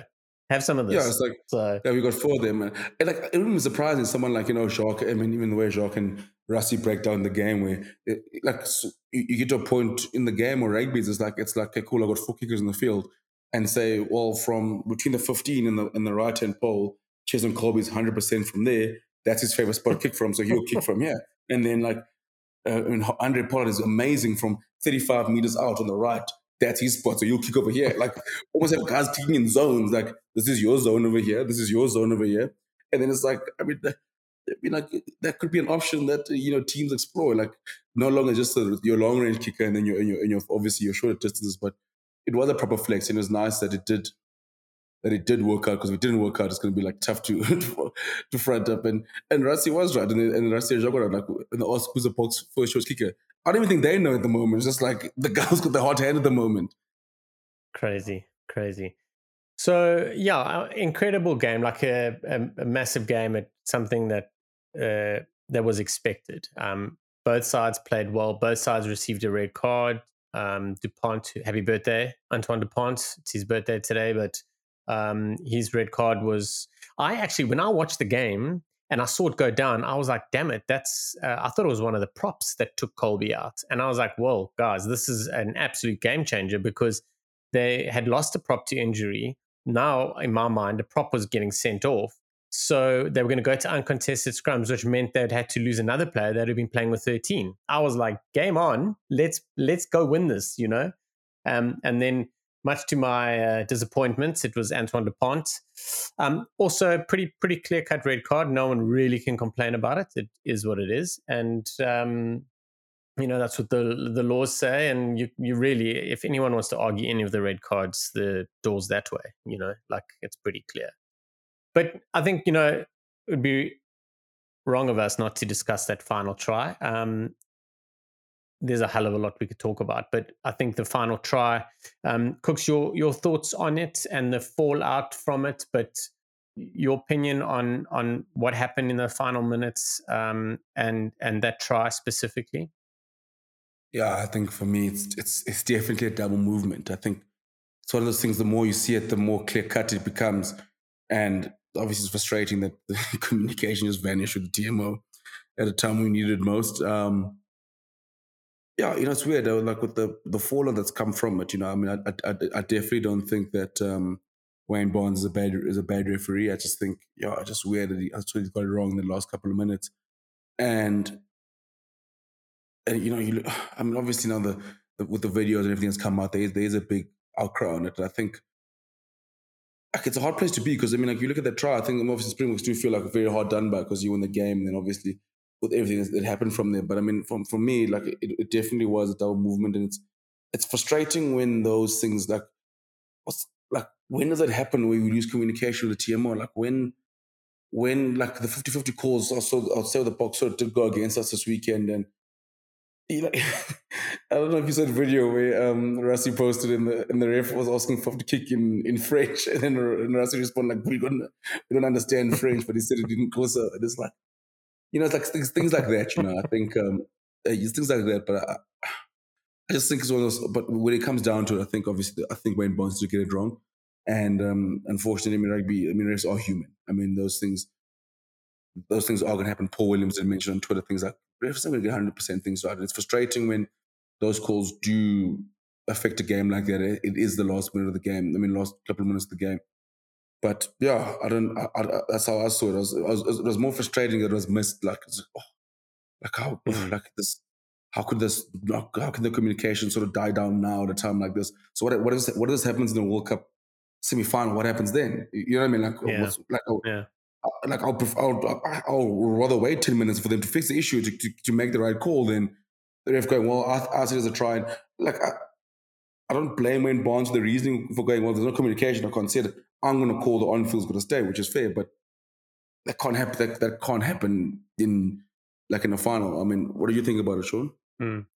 Have some of this. Yeah, it's like so, yeah, we got four of them, and, like it was surprising. Someone like you know Jacques. I mean, even the way Jacques and Rassie break down the game, where it, like so you, you, get to a point in the game where rugby is like it's like okay, cool. I got four kickers in the field, and say, well, from between the fifteen and the and the right hand pole, Kolbe is 100% from there. That's his favorite spot to kick from. So he'll kick from here. And then, like, uh, I mean, Handré Pollard is amazing from 35 meters out on the right. That's his spot. So you'll kick over here. Like, almost have guys kicking in zones. Like, this is your zone over here. This is your zone over here. And then it's like, I mean, I mean, like that could be an option that you know teams explore. Like no longer just a, your long range kicker and then your and your, and your obviously your shorter distances, but it was a proper flex, and it was nice that it did that it did work out because if it didn't work out, it's going to be like tough to to front up. And and Rassie was right, and, and and Jacques like the ask who's the Boks first choice kicker. I don't even think they know at the moment. It's just like the guys got the hot hand at the moment. Crazy, crazy. So yeah, uh, incredible game, like a, a, a massive game at something that uh, that was expected. Um, both sides played well. Both sides received a red card. Um, Dupont, happy birthday, Antoine Dupont. It's his birthday today, but um, his red card was. I actually, when I watched the game and I saw it go down, I was like, "Damn it!" That's. Uh, I thought it was one of the props that took Kolbe out, and I was like, "Well, guys, this is an absolute game changer because they had lost a prop to injury now, in my mind, the prop was getting sent off. So they were going to go to uncontested scrums, which meant they'd had to lose another player that had been playing with 13. I was like, game on, let's let's go win this, you know. Um, and then, much to my uh, disappointment, it was Antoine Dupont. Um, also, pretty pretty clear cut red card. No one really can complain about it. It is what it is, and um, you know that's what the the laws say and you you really if anyone wants to argue any of the red cards the doors that way you know like it's pretty clear but i think you know it would be wrong of us not to discuss that final try um there's a hell of a lot we could talk about but i think the final try um Kooks your your thoughts on it and the fallout from it but your opinion on on what happened in the final minutes um and and that try specifically yeah, I think for me, it's it's it's definitely a double movement. I think it's one of those things. The more you see it, the more clear cut it becomes, and obviously it's frustrating that the communication just vanished with the TMO at a time we needed most. Um, yeah, you know, it's weird. Like with the the fallout that's come from it. You know, I mean, I I, I definitely don't think that um, Wayne Barnes is a bad is a bad referee. I just think, yeah, it's just weird that he, I he got it wrong in the last couple of minutes, and and you know, you I mean, obviously now the, the with the videos and everything that's come out, there is there is a big outcry on it. I think like, it's a hard place to be because I mean, like you look at that trial, I think obviously Springboks do feel like very hard done by because you win the game, and then obviously with everything that happened from there. But I mean, from for me, like it, it definitely was a double movement, and it's it's frustrating when those things like what's like when does that happen where you lose communication with the TMO? Like when when like the 50-50 calls also I'll the box sort of did go against us this weekend and I don't know if you saw the video where um, posted in the and the ref was asking for the kick in, in French, and then and Rassie responded like, "We don't we don't understand French," but he said it didn't go so. It's like, you know, it's like things, things like that. You know, I think um, uh, things like that. But I, I just think it's one of those. But when it comes down to it, I think obviously I think Wayne Barnes did get it wrong, and um, unfortunately, I mean, rugby, I mean, refs are human. I mean, those things those things are going to happen. Paul Williams had mentioned on Twitter things like refs are going to get 100% things right. And it's frustrating when those calls do affect a game like that. It is the last minute of the game. I mean, last couple of minutes of the game. But yeah, I don't. I, I, that's how I saw it. It was, it was, it was more frustrating that it was missed. Like, oh, like how, mm. like this. How could this? How can the communication sort of die down now at a time like this? So what? What is? What this happens in the World Cup semi-final? What happens then? You know what I mean? Like, yeah. like, oh, yeah like I'll, I'll, I'll rather wait 10 minutes for them to fix the issue to, to, to make the right call than the ref going, well, I, I said as a try. And like, I, I don't blame Wayne Barnes for the reasoning for going, well, there's no communication. I can't see it. I'm going to call the on-field's going to stay, which is fair, but that can't happen. That, that can't happen in like in a final. I mean, what do you think about it, Shaun? Mm.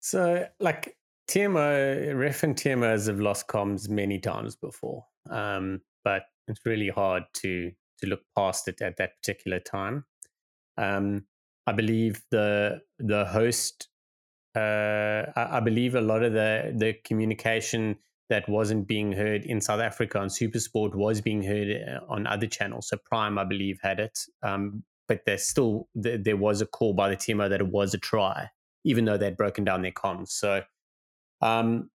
So like TMO, ref and TMOs have lost comms many times before. Um, but it's really hard to to look past it at that particular time. Um, I believe the the host. Uh, I, I, believe a lot of the the communication that wasn't being heard in South Africa on SuperSport was being heard uh, on other channels. So Prime, I believe, had it, um, but there's still there was a call by the TMO that it was a try, even though they'd broken down their comms. So um,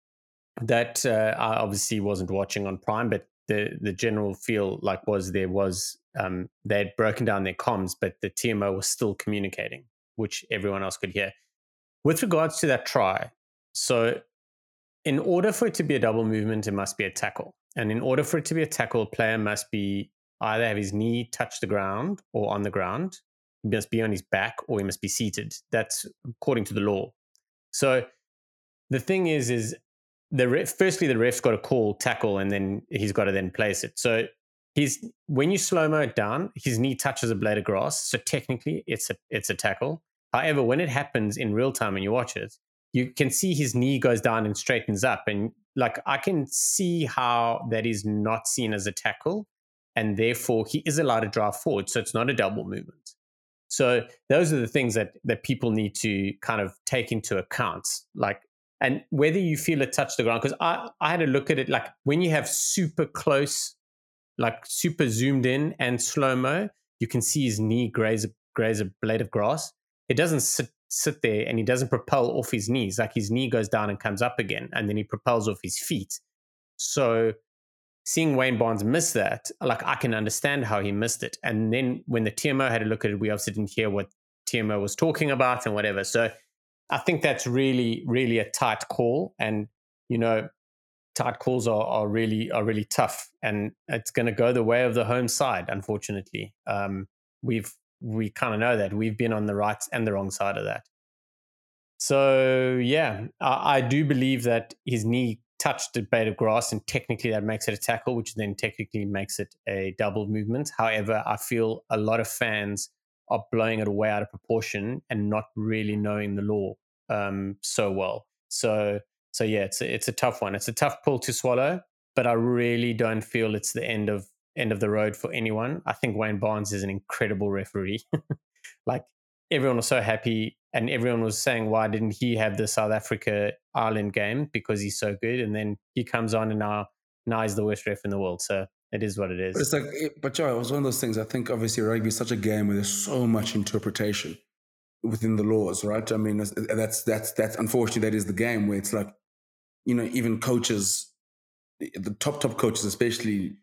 that uh, I obviously wasn't watching on Prime, but the the general feel like was there was um, they'd broken down their comms, but the TMO was still communicating, which everyone else could hear. With regards to that try, so in order for it to be a double movement, it must be a tackle, and in order for it to be a tackle, a player must be either have his knee touch the ground or on the ground. He must be on his back or he must be seated. That's according to the law. So the thing is, is the ref, firstly the ref's got to call tackle and then he's got to then place it. So he's when you slow mo it down, his knee touches a blade of grass. So technically it's a it's a tackle. However, when it happens in real time and you watch it, you can see his knee goes down and straightens up, and like I can see how that is not seen as a tackle, and therefore he is allowed to drive forward. So it's not a double movement. So those are the things that that people need to kind of take into account. Like and whether you feel it touch the ground, because I, I had a look at it like when you have super close, like super zoomed in and slow mo, you can see his knee graze graze a blade of grass. It doesn't sit sit there and he doesn't propel off his knees. Like his knee goes down and comes up again, and then he propels off his feet. So seeing Wayne Barnes miss that, like I can understand how he missed it. And then when the TMO had a look at it, we obviously didn't hear what TMO was talking about and whatever. So I think that's really, really a tight call. And, you know, tight calls are, are really are really tough. And it's gonna go the way of the home side, unfortunately. Um, we've we kind of know that we've been on the right and the wrong side of that. So yeah, I, I do believe that his knee touched a blade of grass, and technically that makes it a tackle, which then technically makes it a double movement. However, I feel a lot of fans are blowing it away out of proportion and not really knowing the law um, so well. So, so yeah, it's a, it's a tough one. It's a tough pull to swallow, but I really don't feel it's the end of end of the road for anyone. I think Wayne Barnes is an incredible referee. like everyone was so happy and everyone was saying why didn't he have the South Africa Ireland game because he's so good and then he comes on and now now he's the worst ref in the world. So it is what it is. But it's like, but Joe, it was one of those things. I think obviously rugby is such a game where there's so much interpretation within the laws, right? I mean, that's that's that's unfortunately that is the game where it's like, you know, even coaches, the top top coaches especially,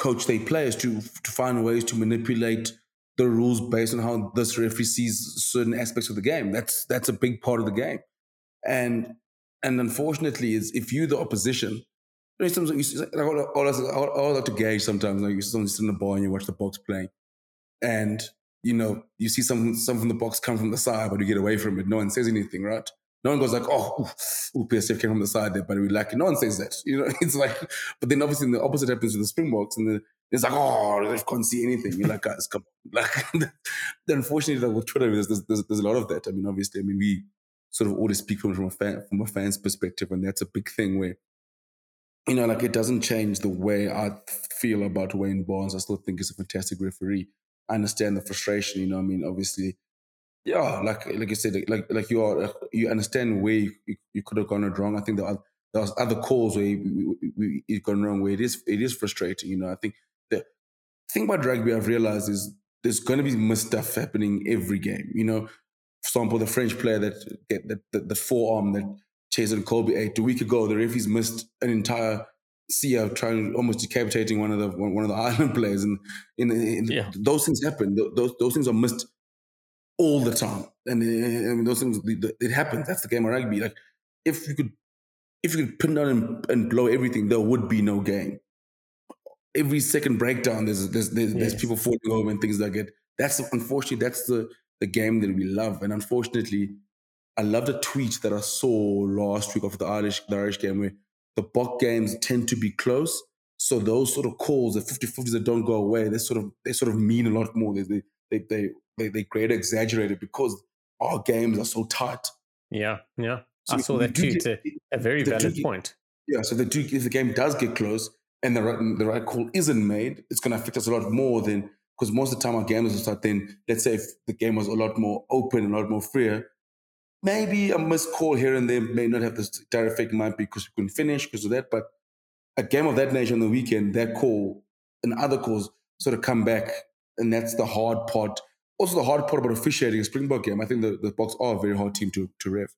coach their players to to find ways to manipulate the rules based on how this referee sees certain aspects of the game. That's that's a big part of the game, and and unfortunately, is if you the opposition. You know, sometimes you, like, all, all, all, to gauge sometimes. Like you sit in the ball and you watch the Boks playing, and you know you see some some from the Boks come from the side, but you get away from it. No one says anything, right? No one goes like, "Oh, ooh, PSF came from the side there," but we like it. no one says that. You know, it's like, but then obviously the opposite happens with the Springboks, and the, it's like, "Oh, they can't see anything." You're like, guys, come. on. Like, unfortunately, like with Twitter, there's, there's there's a lot of that. I mean, obviously, I mean, we sort of always speak from from a fan from a fan's perspective, and that's a big thing where, you know, like it doesn't change the way I feel about Wayne Barnes. I still think he's a fantastic referee. I understand the frustration. You know, I mean, obviously yeah, like like you said, like like you are, you understand where you, you, could have gone wrong. I think there, are, there was other calls where you, you, you gone wrong. Where it is it is frustrating. You know, I think the thing about rugby I've realized is there's going to be misstuff happening every game. You know, for example, the French player that get that the, forearm that Cheslin Kolbe ate a week ago, the referees missed an entire Sia trying almost decapitating one of the one of the Ireland players, and in, in yeah. those things happen. Those those things are missed all the time. And eh, I mean, those things, it happens. That's the game of rugby. Like, if you could, if you could pin down and, and blow everything, there would be no game. Every second breakdown, there's there's there's, yes. there's people falling over and things like that. That's unfortunately that's the the game that we love. And unfortunately, I loved a tweet that I saw last week of the Irish the Irish game where the Bok games tend to be close. So those sort of calls, the 50-50s that don't go away, they sort of they sort of mean a lot more. They they they, they they, they greater exaggerated because our games are so tight. Yeah, yeah. So I saw that too. Get, a, a very valid get, point. Yeah, so the do, if the game does get close and the right, the right call isn't made, it's going to affect us a lot more than because most of the time our games will start. Then let's say if the game was a lot more open, a lot more freer, maybe a missed call here and there may not have this direct effect. Might be because we couldn't finish because of that, but a game of that nature on the weekend, that call and other calls sort of come back, and that's the hard part also the hard part about officiating a Springbok game. I think the, the Boks are a very hard team to to rev.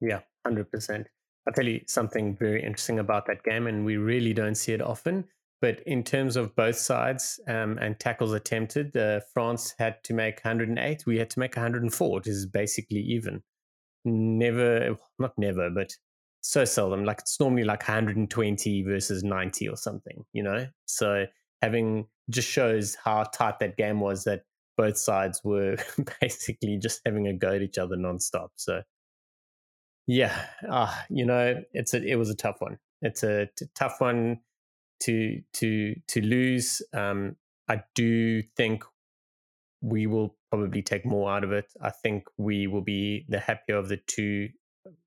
Yeah, hundred percent. I'll tell you something very interesting about that game, and we really don't see it often. But in terms of both sides um, and tackles attempted, uh, France had to make 108. We had to make 104, which is basically even. Never, not never, but so seldom. Like it's normally like 120 versus 90 or something, you know? So having just shows how tight that game was that both sides were basically just having a go at each other nonstop. So, yeah, uh, you know, it's a it was a tough one. It's a t- tough one to to to lose. Um, I do think we will probably take more out of it. I think we will be the happier of the two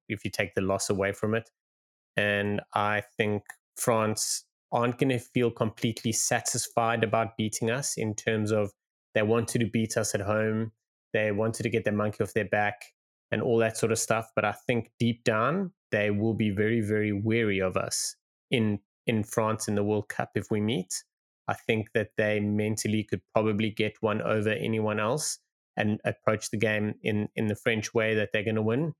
if you take the loss away from it. And I think France aren't going to feel completely satisfied about beating us in terms of they wanted to beat us at home. They wanted to get their monkey off their back and all that sort of stuff. But I think deep down, they will be very, very wary of us in in France in the World Cup if we meet. I think that they mentally could probably get one over anyone else and approach the game in in the French way that they're going to win.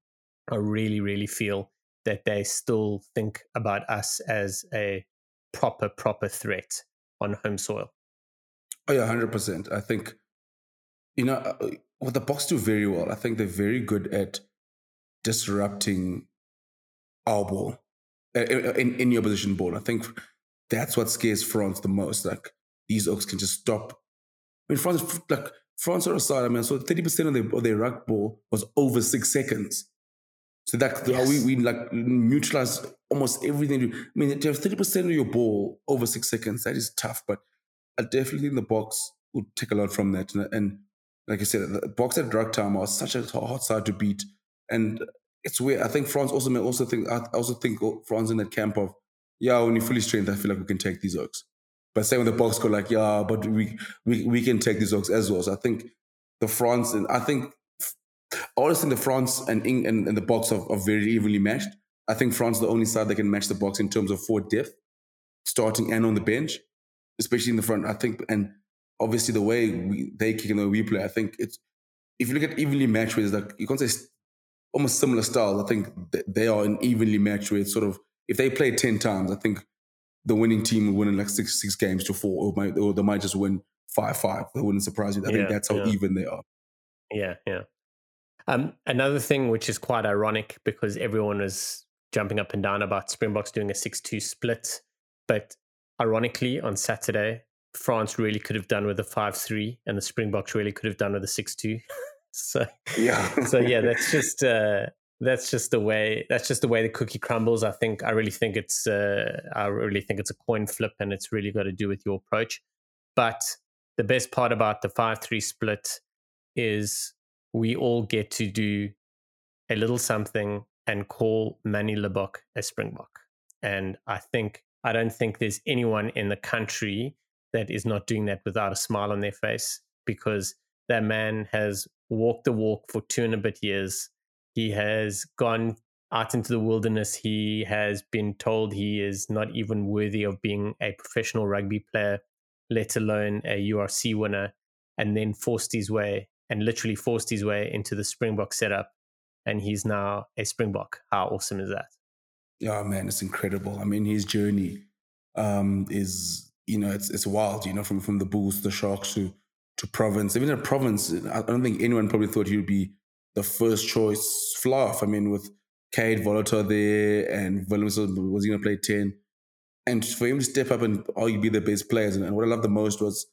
I really, really feel that they still think about us as a proper, proper threat on home soil. Oh yeah, hundred percent. I think you know uh, what the Boks do very well. I think they're very good at disrupting our ball uh, in in your position ball. I think that's what scares France the most. Like these Oaks can just stop. I mean, France like France are aside. I mean, so thirty percent of their of their ruck ball was over six seconds. So that yes. we, we like neutralize almost everything. I mean, to have 30% of your ball over six seconds, that is tough. But I definitely think the Boks would take a lot from that. And, and like I said, the Boks at drug time are such a hard side to beat. And it's weird. I think France also may also think I also think France in that camp of, yeah, when you fully trained, I feel like we can take these Oaks. But same with the Boks go like, yeah, but we we we can take these Oaks as well. So I think the France and I think I always think the France and England and the Boks are, are, very evenly matched. I think France is the only side that can match the Boks in terms of forward depth, starting and on the bench, especially in the front. I think, and obviously the way we, they kick and the way we play, I think it's if you look at evenly matched with like you can't say almost similar styles. I think they are an evenly matched with sort of if they play ten times, I think the winning team will win in like six six games to four, or, might, or they might just win five five. That wouldn't surprise you. I yeah, think that's how yeah. even they are. Yeah, yeah. Um, another thing which is quite ironic because everyone is jumping up and down about Springboks doing a 6 2 split. But ironically, on Saturday, France really could have done with a 5 3, and the Springboks really could have done with a 6 2. so, yeah. so, yeah, that's just. Uh, that's just the way that's just the way the cookie crumbles i think i really think it's uh, i really think it's a coin flip and it's really got to do with your approach but the best part about the 5-3 split is we all get to do a little something and call Manie Libbok a Springbok. And I think, I don't think there's anyone in the country that is not doing that without a smile on their face because that man has walked the walk for two and a bit years. He has gone out into the wilderness. He has been told he is not even worthy of being a professional rugby player, let alone a URC winner, and then forced his way and literally forced his way into the Springbok setup. And he's now a Springbok. How awesome is that? Yeah, man, it's incredible. I mean, his journey um, is, you know, it's it's wild, you know, from, from the Bulls, the Sharks to, to Province. Even at Province, I don't think anyone probably thought he would be the first choice fluff. I mean, with Kade Wolhuter there and Willemse was he going to play 10. And for him to step up and argue be the best players. And, and what I loved the most was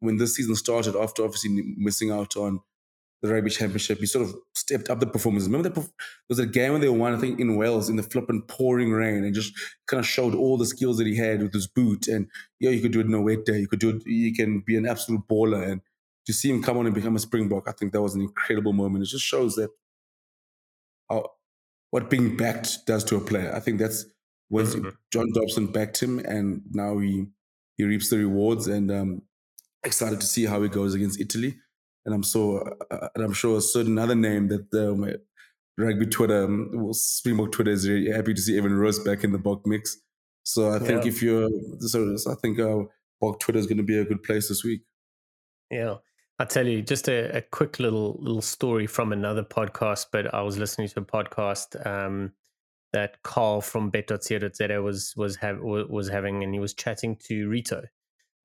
when this season started, after obviously missing out on the rugby championship, he sort of stepped up the performance. Remember that there was a game when they won, I think, in Wales in the flipping pouring rain, and just kind of showed all the skills that he had with his boot. And yeah, you could do it in a wet day. You could do it. You can be an absolute baller. And to see him come on and become a Springbok, I think that was an incredible moment. It just shows that how what being backed does to a player. I think that's when mm-hmm. John Dobson backed him, and now he he reaps the rewards. And um, excited to see how it goes against Italy. And I'm so, uh, and I'm sure a certain other name that um, rugby Twitter, um, well, Springbok Twitter is really happy to see Evan Roos back in the Bok mix. So I think yeah. if you're, so, so I think uh, Bok Twitter is going to be a good place this week. Yeah. I tell you, just a, a, quick little little story from another podcast. But I was listening to a podcast um, that Carl from Bet.co.za was was have was having, and he was chatting to Rito,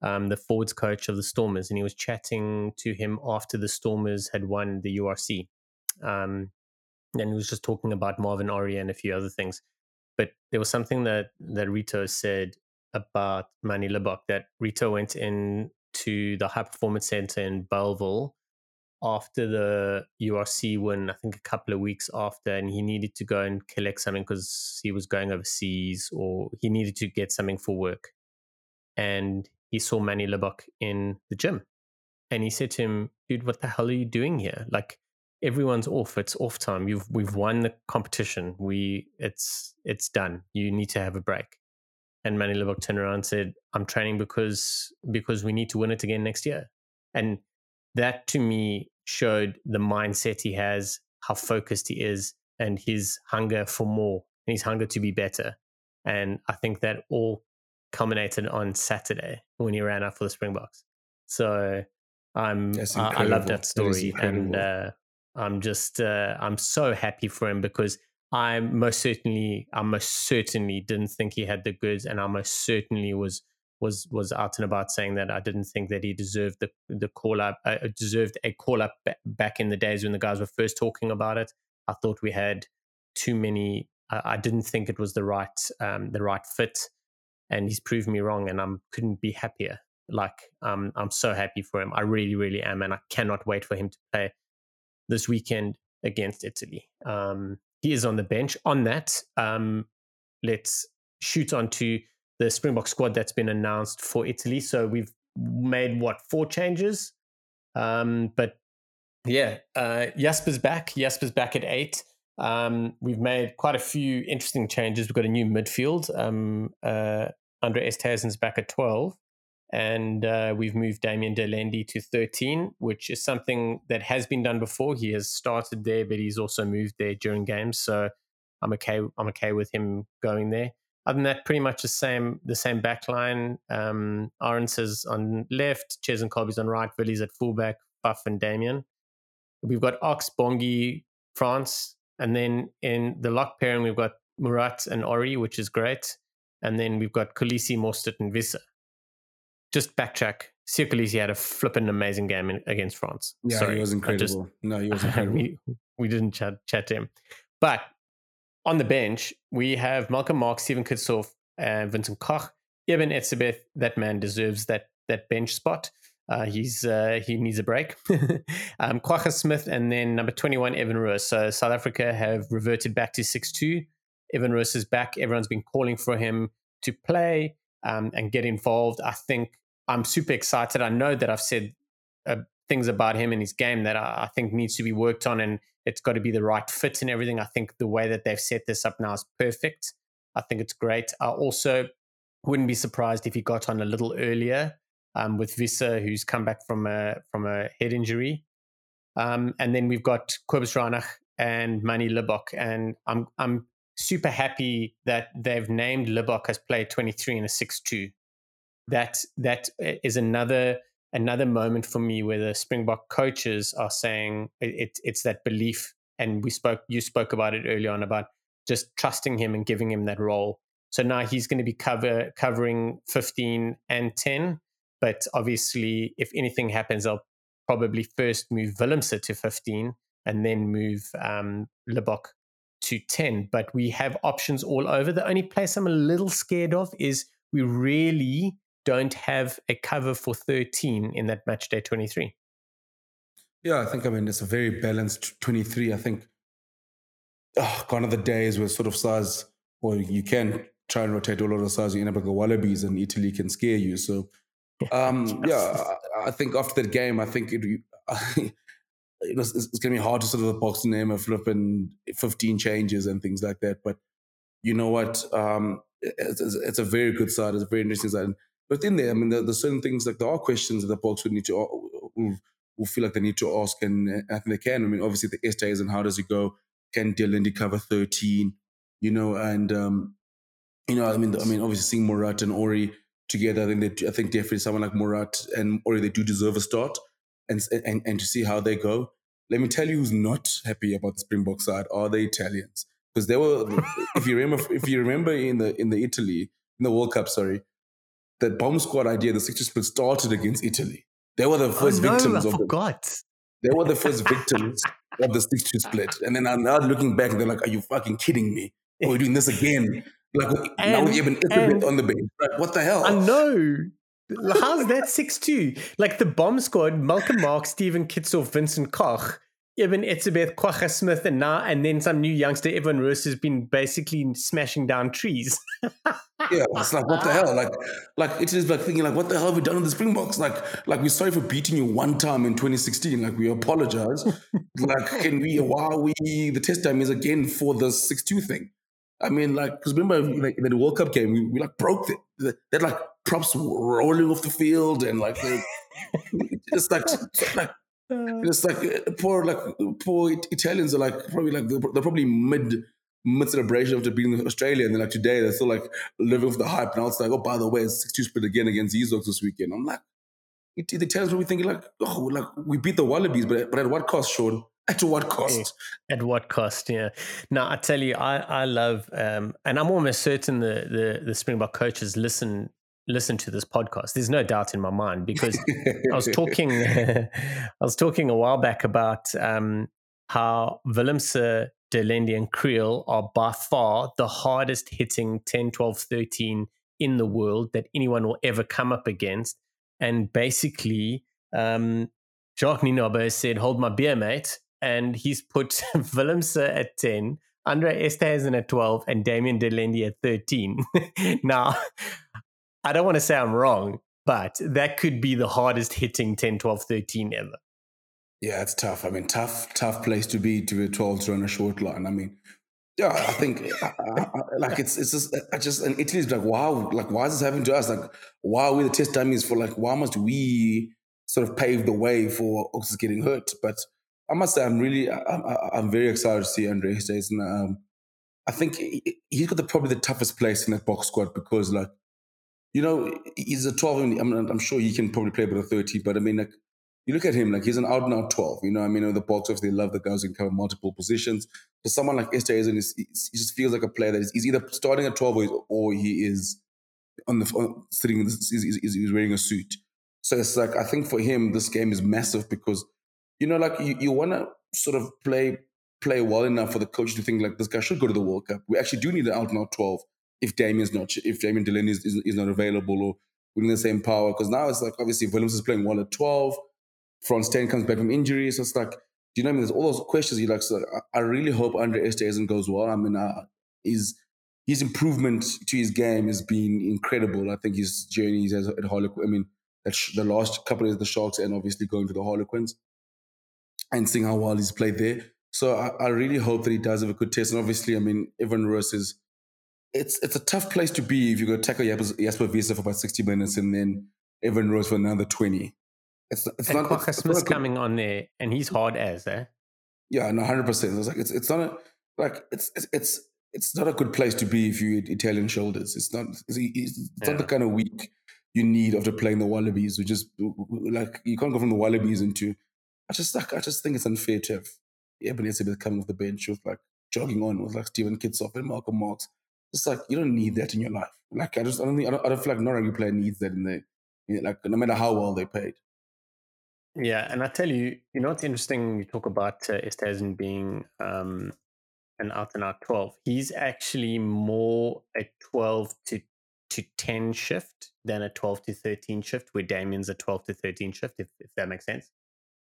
um, the forwards coach of the Stormers, and he was chatting to him after the Stormers had won the URC. Um, and he was just talking about Marvin Orie and a few other things. But there was something that, that Rito said about Manie Libbok that Rito went in to the high performance center in Bellville after the URC win, I think a couple of weeks after, and he needed to go and collect something because he was going overseas or he needed to get something for work. And he saw Manie Libbok in the gym. And he said to him, dude, what the hell are you doing here? Like, everyone's off. It's off time. You've we've won the competition. We it's it's done. You need to have a break. And Manie Libbok turned around and said, I'm training because because we need to win it again next year. And that to me showed the mindset he has, how focused he is, and his hunger for more, and his hunger to be better. And I think that all culminated on Saturday when he ran out for the Springboks. So I'm I, I, love that story, that and uh, I'm just uh, I'm so happy for him because I most certainly I most certainly didn't think he had the goods, and I most certainly was was was out and about saying that I didn't think that he deserved the the call up uh, deserved a call up back in the days when the guys were first talking about it. I thought we had too many. I, I didn't think it was the right um, the right fit, and he's proved me wrong, and I couldn't be happier. Like um, I'm so happy for him. I really, really am, and I cannot wait for him to play this weekend against Italy. Um, he is on the bench. On that, um, let's shoot on to the Springbok squad that's been announced for Italy. So we've made what four changes, um, but yeah, uh, Jasper's back. Jasper's back at eight. Um, we've made quite a few interesting changes. We've got a new midfield. Um, uh, Andre Esterhuizen's back at 12 and uh, we've moved Damian de Allende to 13, which is something that has been done before. He has started there, but he's also moved there during games, so I'm okay. I'm okay with him going there. Other than that, pretty much the same. The same backline. Um, Arendse on left, Cheslin Kolbe's on right, Willies at fullback, Buff and Damien. We've got Ox, Bongi, Frans, and then in the lock pairing we've got Moerat and Orie, which is great. And then we've got Kolisi, Mostert, and Wiese just backtrack. Siya Kolisi had a flipping amazing game in, against France. Yeah, Sorry, he was incredible. Just, no, he was incredible. we, we didn't chat, chat to him. But on the bench, we have Malcolm Marx, Stephen Kitshoff, and Vincent Koch. Eben Etzebeth, that man deserves that that bench spot. Uh, he's uh, he needs a break. um, Smith and then number 21, Evan Roos. So South Africa have reverted back to 6 2. Evan Roos is back. Everyone's been calling for him to play um, and get involved. I think I'm super excited. I know that I've said uh, things about him and his game that I, I, think needs to be worked on, and it's got to be the right fit and everything. I think the way that they've set this up now is perfect. I think it's great. I also wouldn't be surprised if he got on a little earlier um, with Wiese, who's come back from a from a head injury, um, and then we've got Cobus Reinach and Manie Libbok, and I'm I'm super happy that they've named Libbok as player 23 in a 6-2 that that is another another moment for me where the Springbok coaches are saying it, it's that belief, and we spoke you spoke about it early on about just trusting him and giving him that role. So now he's going to be cover covering 15 and 10, but obviously if anything happens, I'll probably first move Willemse to 15 and then move um, Libbok to 10. But we have options all over. The only place I'm a little scared of is we really don't have a cover for 13 in that match day 23. Yeah, I think, I mean, it's a very balanced 23. I think oh, gone are the days where sort of size, or you can try and rotate all of the size, you end up like a Wallabies and Italy can scare you. So, um, yeah, I, I, think after that game, I think it, it was, it's, going to be hard to sort of box the name of flip and 15 changes and things like that. But you know what? Um, it's, it's, a very good side. It's a very interesting side. But in there, I mean, there, there's certain things like there are questions that the Boks would need to, will, will feel like they need to ask, and I think they can. I mean, obviously the S days and how does it go? Can de cover 13? You know, and um, you know, I mean, I mean, obviously seeing Moerat and Orie together, I think they, I think definitely someone like Moerat and Orie, they do deserve a start, and and and to see how they go. Let me tell you, who's not happy about the Springbok side are the Italians because they were. if you remember, if you remember in the in the Italy in the World Cup, sorry, that bomb squad idea, the 60 split started against Italy. They were the oh, first oh, no, victims I of forgot. The, they were the first victims of the 60 split. And then I'm now looking back, they're like, are you fucking kidding me? Are we doing this again? Like and, now we even bit on the bench. Like, what the hell? I know. How's that 6 2? Like the bomb squad, Malcolm Mark, Steven Kitshoff, Vincent Koch, Eben Etzebeth, Kwagga Smith, and now and then some new youngster, Evan Roos, has been basically smashing down trees. yeah, it's like what the hell? Like, like it is like thinking like, what the hell have we done with the Springboks? Like, like we're sorry for beating you one time in 2016. Like we apologize. like, can we? Why are we? The test time is again for the six-two thing. I mean, like, because remember, like in the World Cup game, we, we like broke the, they like props rolling off the field and like, they, it's like, like, it's like uh, poor, like poor Italians are like probably like they're, they're probably mid mid celebration after being in Australia, and then like today they're still like living off the hype. Now it's like, oh, by the way, it's six two split again against the Ezox this weekend. I'm like, it, the Italians probably thinking like, oh, like we beat the Wallabies, but but at what cost, Shaun? At what cost? At what cost? Yeah. Now I tell you, I I love, um, and I'm almost certain the the the Springbok coaches listen listen to this podcast. There's no doubt in my mind because I was talking I was talking a while back about um, how Willemse, Lendi, and Kriel are by far the hardest hitting 10, 12, 13 in the world that anyone will ever come up against. And basically, um, Jacques Nienaber said, Hold my beer, mate and he's put Willemse at 10, Andre Esterhuizen at 12, and Damian de Allende at 13. now, I don't want to say I'm wrong, but that could be the hardest hitting 10, 12, 13 ever. Yeah, it's tough. I mean, tough, tough place to be to be 12 to run a short line. I mean, yeah, I think like it's it's just I just and Italy's like wow, like why is this happening to us? Like why are we the test dummies for like why must we sort of pave the way for Oxus getting hurt? But I must say, I'm really, I'm, I'm very excited to see Andre Esterhuizen. Um, I think he's got the, probably the toughest place in that box squad because, like, you know, he's a 12. I mean, I'm, sure he can probably play with a 30, but I mean, like, you look at him, like, he's an out and out 12. You know, I mean, in the box office, they love the guys who can cover multiple positions. For someone like Esterhuizen, he just feels like a player that is he's either starting at 12 or, or he is on the on, sitting, in the, he's, he's wearing a suit. So it's like, I think for him, this game is massive because you know, like you, you want to sort of play play well enough for the coach to think like this guy should go to the World Cup. We actually do need an out and out 12 if Damian's not, if Damian de Allende is, is, is, not available or need the same power. Because now it's like, obviously, Willemse is playing well at 12. Frans 10 comes back from injury. So it's like, do you know what I mean? There's all those questions you like. So I, I really hope Andre Esterhuizen goes well. I mean, uh, his, his improvement to his game has been incredible. I think his journey at Harlequin, I mean, the last couple of the Sharks and obviously going to the Harlequins and seeing how well he's played there. So I, I, really hope that he does have a good test. And obviously, I mean, Evan Roos is it's it's a tough place to be if you go tackle Jasper, Wiese for about 60 minutes and then Evan Roos for another 20. It's, it's and not it's, Smith's coming on there and he's hard as eh? Yeah, no, hundred percent. It's like it's it's not a like it's it's it's not a good place to be if you Italian shoulders. It's not it's, it's yeah. not the kind of week you need after playing the Wallabies, which is like you can't go from the Wallabies into I just like I just think it's unfair to have Ebenezer coming off the bench with like jogging on with like Steven Kitshoff and Malcolm Marx. It's like you don't need that in your life. Like I just I don't think I don't, I don't feel like no rugby player needs that in there. Like no matter how well they paid. Yeah, and I tell you, you know what's interesting? You talk about uh, Esterhuizen being um, an out and out twelve. He's actually more a twelve to to ten shift than a twelve to thirteen shift, where Damian's a twelve to thirteen shift. If if that makes sense.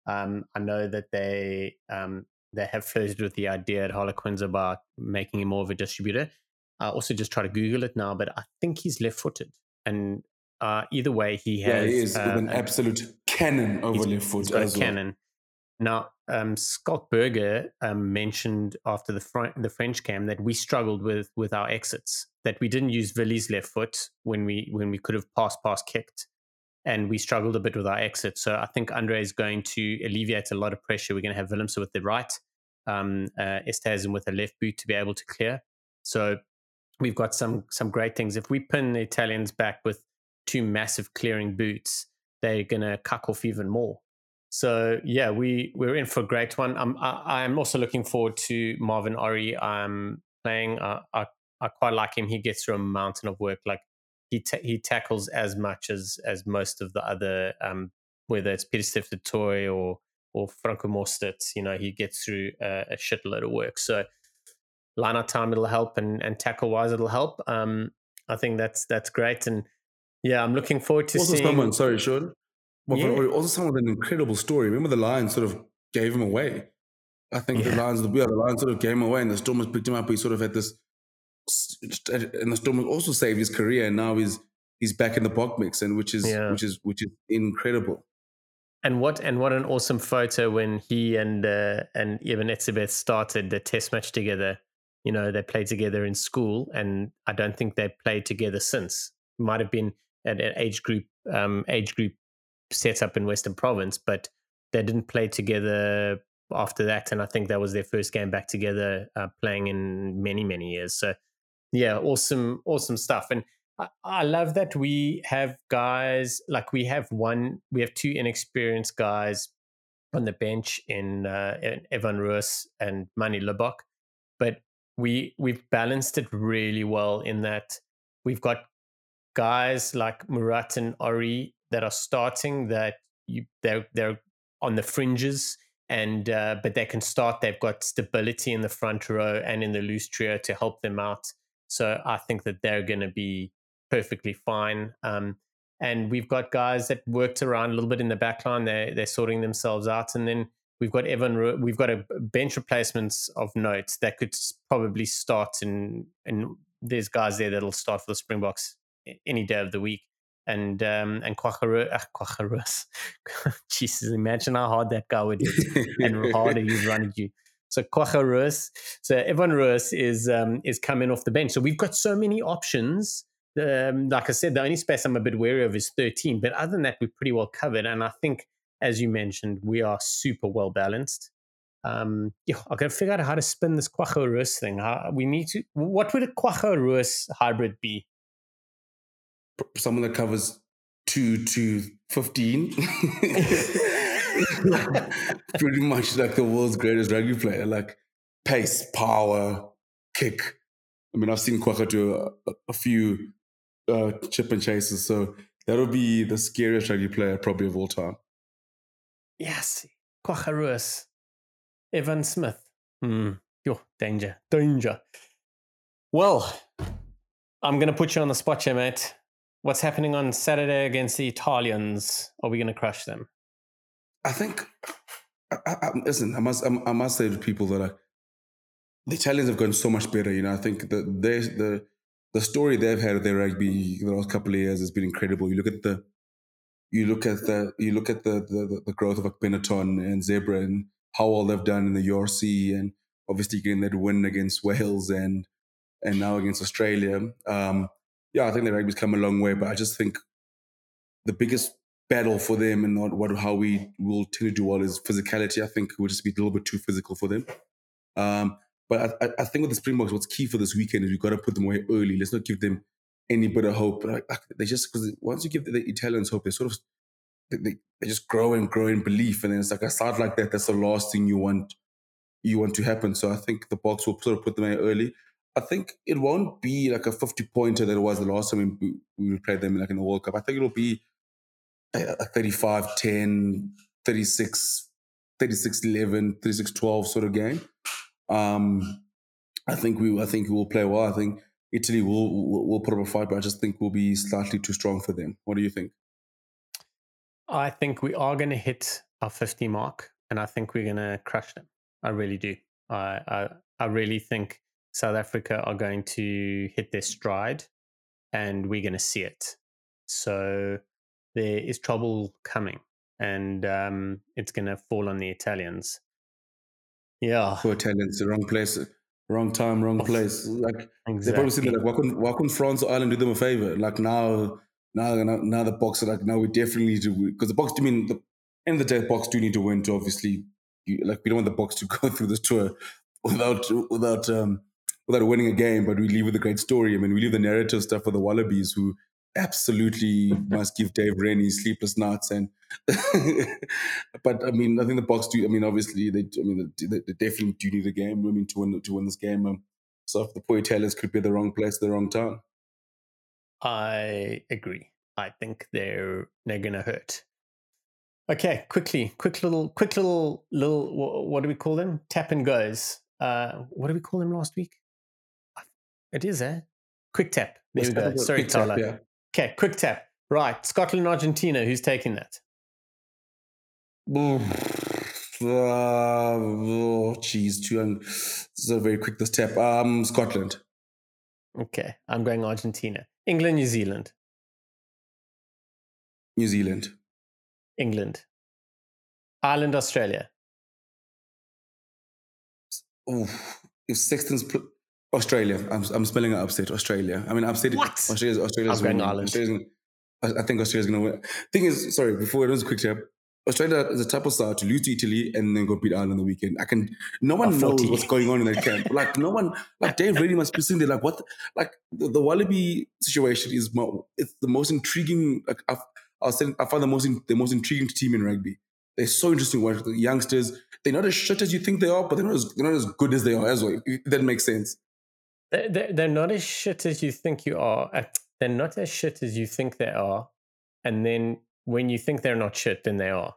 Um, I know that they um, they have flirted with the idea at Harlequins about making him more of a distributor. I also just try to Google it now, but I think he's left-footed, and uh, either way, he has. Yeah, he is uh, an absolute cannon over left foot. As well. cannon. Now, um, Schalk Burger um, mentioned after the fr- the French cam that we struggled with with our exits, that we didn't use Villi's left foot when we when we could have pass pass kicked and we struggled a bit with our exit. So I think Andre is going to alleviate a lot of pressure. We're going to have Willemse with the right, um, uh, with a left boot to be able to clear. So we've got some some great things. If we pin the Italians back with two massive clearing boots, they're going to cuck off even more. So yeah, we we're in for a great one. I'm I, am also looking forward to Marvin Orie. I'm playing. Uh, I I quite like him. He gets through a mountain of work. Like he ta- he tackles as much as as most of the other um, whether it's du Toit or or Franco Mostert, you know, he gets through a, a shitload of work. So line out time it'll help and, and tackle wise it'll help. Um, I think that's that's great. And yeah, I'm looking forward to seeing. also seeing someone, sorry, Shaun. Well, yeah. Also someone with an incredible story. Remember the Lions sort of gave him away. I think yeah. the Lions, the, yeah, the Lions sort of gave him away, and the Stormers picked him up. He sort of had this, and the Stormers also saved his career, and now he's he's back in the box mix, and which is yeah. which is which is incredible. And what and what an awesome photo when he and uh, and Eben Etzebeth started the test match together. You know, they played together in school, and I don't think they played together since. Might have been at an age group um, age group set up in Western Province, but they didn't play together after that. And I think that was their first game back together, uh, playing in many many years. So yeah, awesome, awesome stuff. And I, love that we have guys like we have one, we have two inexperienced guys on the bench in, uh, in Evan Roos and Manie Libbok, but we we've balanced it really well in that we've got guys like Moerat and Orie that are starting that you they're they're on the fringes and uh, but they can start. They've got stability in the front row and in the loose trio to help them out. So I think that they're going to be perfectly fine. Um, and we've got guys that worked around a little bit in the back line. They're, they're sorting themselves out. And then we've got Evan, we've got a bench replacements of notes that could probably start. And, and there's guys there that'll start for the Springboks any day of the week. And um, and Kwaggaros, Jesus, imagine how hard that guy would hit and harder he's running you. So Kwaggaros, so Evan Roos is um, is coming off the bench. So we've got so many options um, like I said, the only space I'm a bit wary of is 13. But other than that, we're pretty well covered. And I think, as you mentioned, we are super well balanced. Um, yeah, I got to figure out how to spin this Kwagga Roos thing. How, we need to. What would a Kwagga Roos hybrid be? Someone that covers two to fifteen. pretty much like the world's greatest rugby player, like pace, power, kick. I mean, I've seen Kwagga do a, a few uh, chip and chases. So that'll be the scariest rugby player probably of all time. Yes, Kwaggaros, Evan Smith. Hmm. Yo, danger, danger. Well, I'm going to put you on the spot here, mate. What's happening on Saturday against the Italians? Are we going to crush them? I think. I, I, listen, I must. I, must say to people that the Italians have gone so much better. You know, I think that the the story they've had of their rugby the last couple of years has been incredible. You look at the you look at the you look at the the, the growth of Benetton and Zebre and how well they've done in the URC and obviously getting that win against Wales and and now against Australia. Um, yeah, I think the rugby's come a long way, but I just think the biggest battle for them and not what how we will tend to do well is physicality. I think we'll just be a little bit too physical for them. Um, but I, I, think with the Springboks, what's key for this weekend is we've got to put them away early. Let's not give them any bit of hope. They just because once you give the, the, Italians hope, they sort of they, they just grow and grow in belief, and then it's like a start like that. That's the last thing you want you want to happen. So I think the Boks will sort of put them away early. I think it won't be like a 50 pointer that it was the last time we, we played them like in the World Cup. I think it'll be a 35 10, 36, 36 11, 36 12 sort of game. Um, I think we I think we will play well. I think Italy will, will, will put up a fight, but I just think we'll be slightly too strong for them. What do you think? I think we are going to hit our 50 mark, and I think we're going to crush them. I really do. I, I I really think South Africa are going to hit their stride, and we're going to see it. So there is trouble coming, and um, it's going to fall on the Italians. Yeah. Poor Italians, the wrong place, wrong time, wrong place. Like exactly. they probably said like, why couldn't why couldn't France or Ireland do them a favor? Like now, now, now, the Boks are like, now we definitely need to because the Boks, I mean, the end of the day, the Boks do need to win to obviously. You, like we don't want the Boks to go through this tour without without um without winning a game, but we leave with a great story. I mean, we leave the narrative stuff for the Wallabies who absolutely must give Dave Rennie sleepless nights. And but I mean, I think the Boks do. I mean, obviously they. I mean, they, they definitely do need a game. I mean, to win to win this game. Um, so if the Poy Taylors could be the wrong place, the wrong time. I agree. I think they're they're gonna hurt. Okay, quickly, quick little, quick little, little. What do we call them? Tap and goes. Uh, what did we call them last week? It is, eh? Quick tap. There we go. Sorry, Tyler. Tap, yeah. Okay, quick tap. Right, Scotland, Argentina. Who's taking that? Oh, geez, too. So very quick this tap. Um, Scotland. Okay, I'm going Argentina. England, New Zealand. New Zealand. England. Ireland, Australia. Oh, if Sexton's pl- Australia, I'm I'm spelling it upset. Australia. I mean, upset. What? Australia's Australia's I'm going winning. Ireland. Australia's gonna, I I think Australia's going to win. Thing is, sorry, before it was a quick tap. Australia is a type of start to lose to Italy and then go beat Ireland on the weekend. I can. No one knows what's going on in that camp. Like no one. Like Dave Rennie must be sitting there. Like what? the- Like the, the Wallaby situation is. Mo- it's the most intriguing. Like I've, I was saying, I find the most in, the most intriguing team in rugby. They're so interesting. Watch the youngsters. They're not as shit as you think they are, but they're not as they're not as good as they are as well. If that makes sense. They're, they're, not as shit as you think you are. Uh, They're not as shit as you think they are. And then when you think they're not shit, then they are.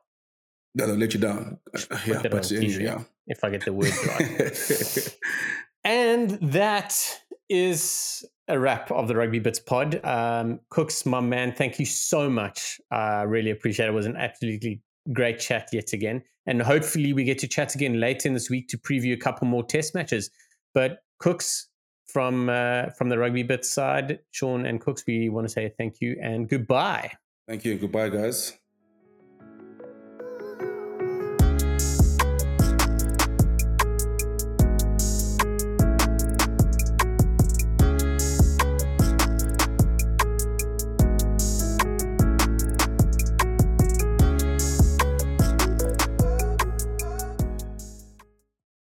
They'll let you down. Uh, yeah, but anyway, yeah. If I get the words right. And that is a wrap of the Rugby Bits pod. Um, Kooks, my man, thank you so much. I really appreciate it. It was an absolutely great chat yet again. And hopefully we get to chat again later in this week to preview a couple more test matches. But Kooks, from uh, from the Rugby Bits side, Shaun and Kooks, we want to say thank you and goodbye. Thank you and goodbye, guys.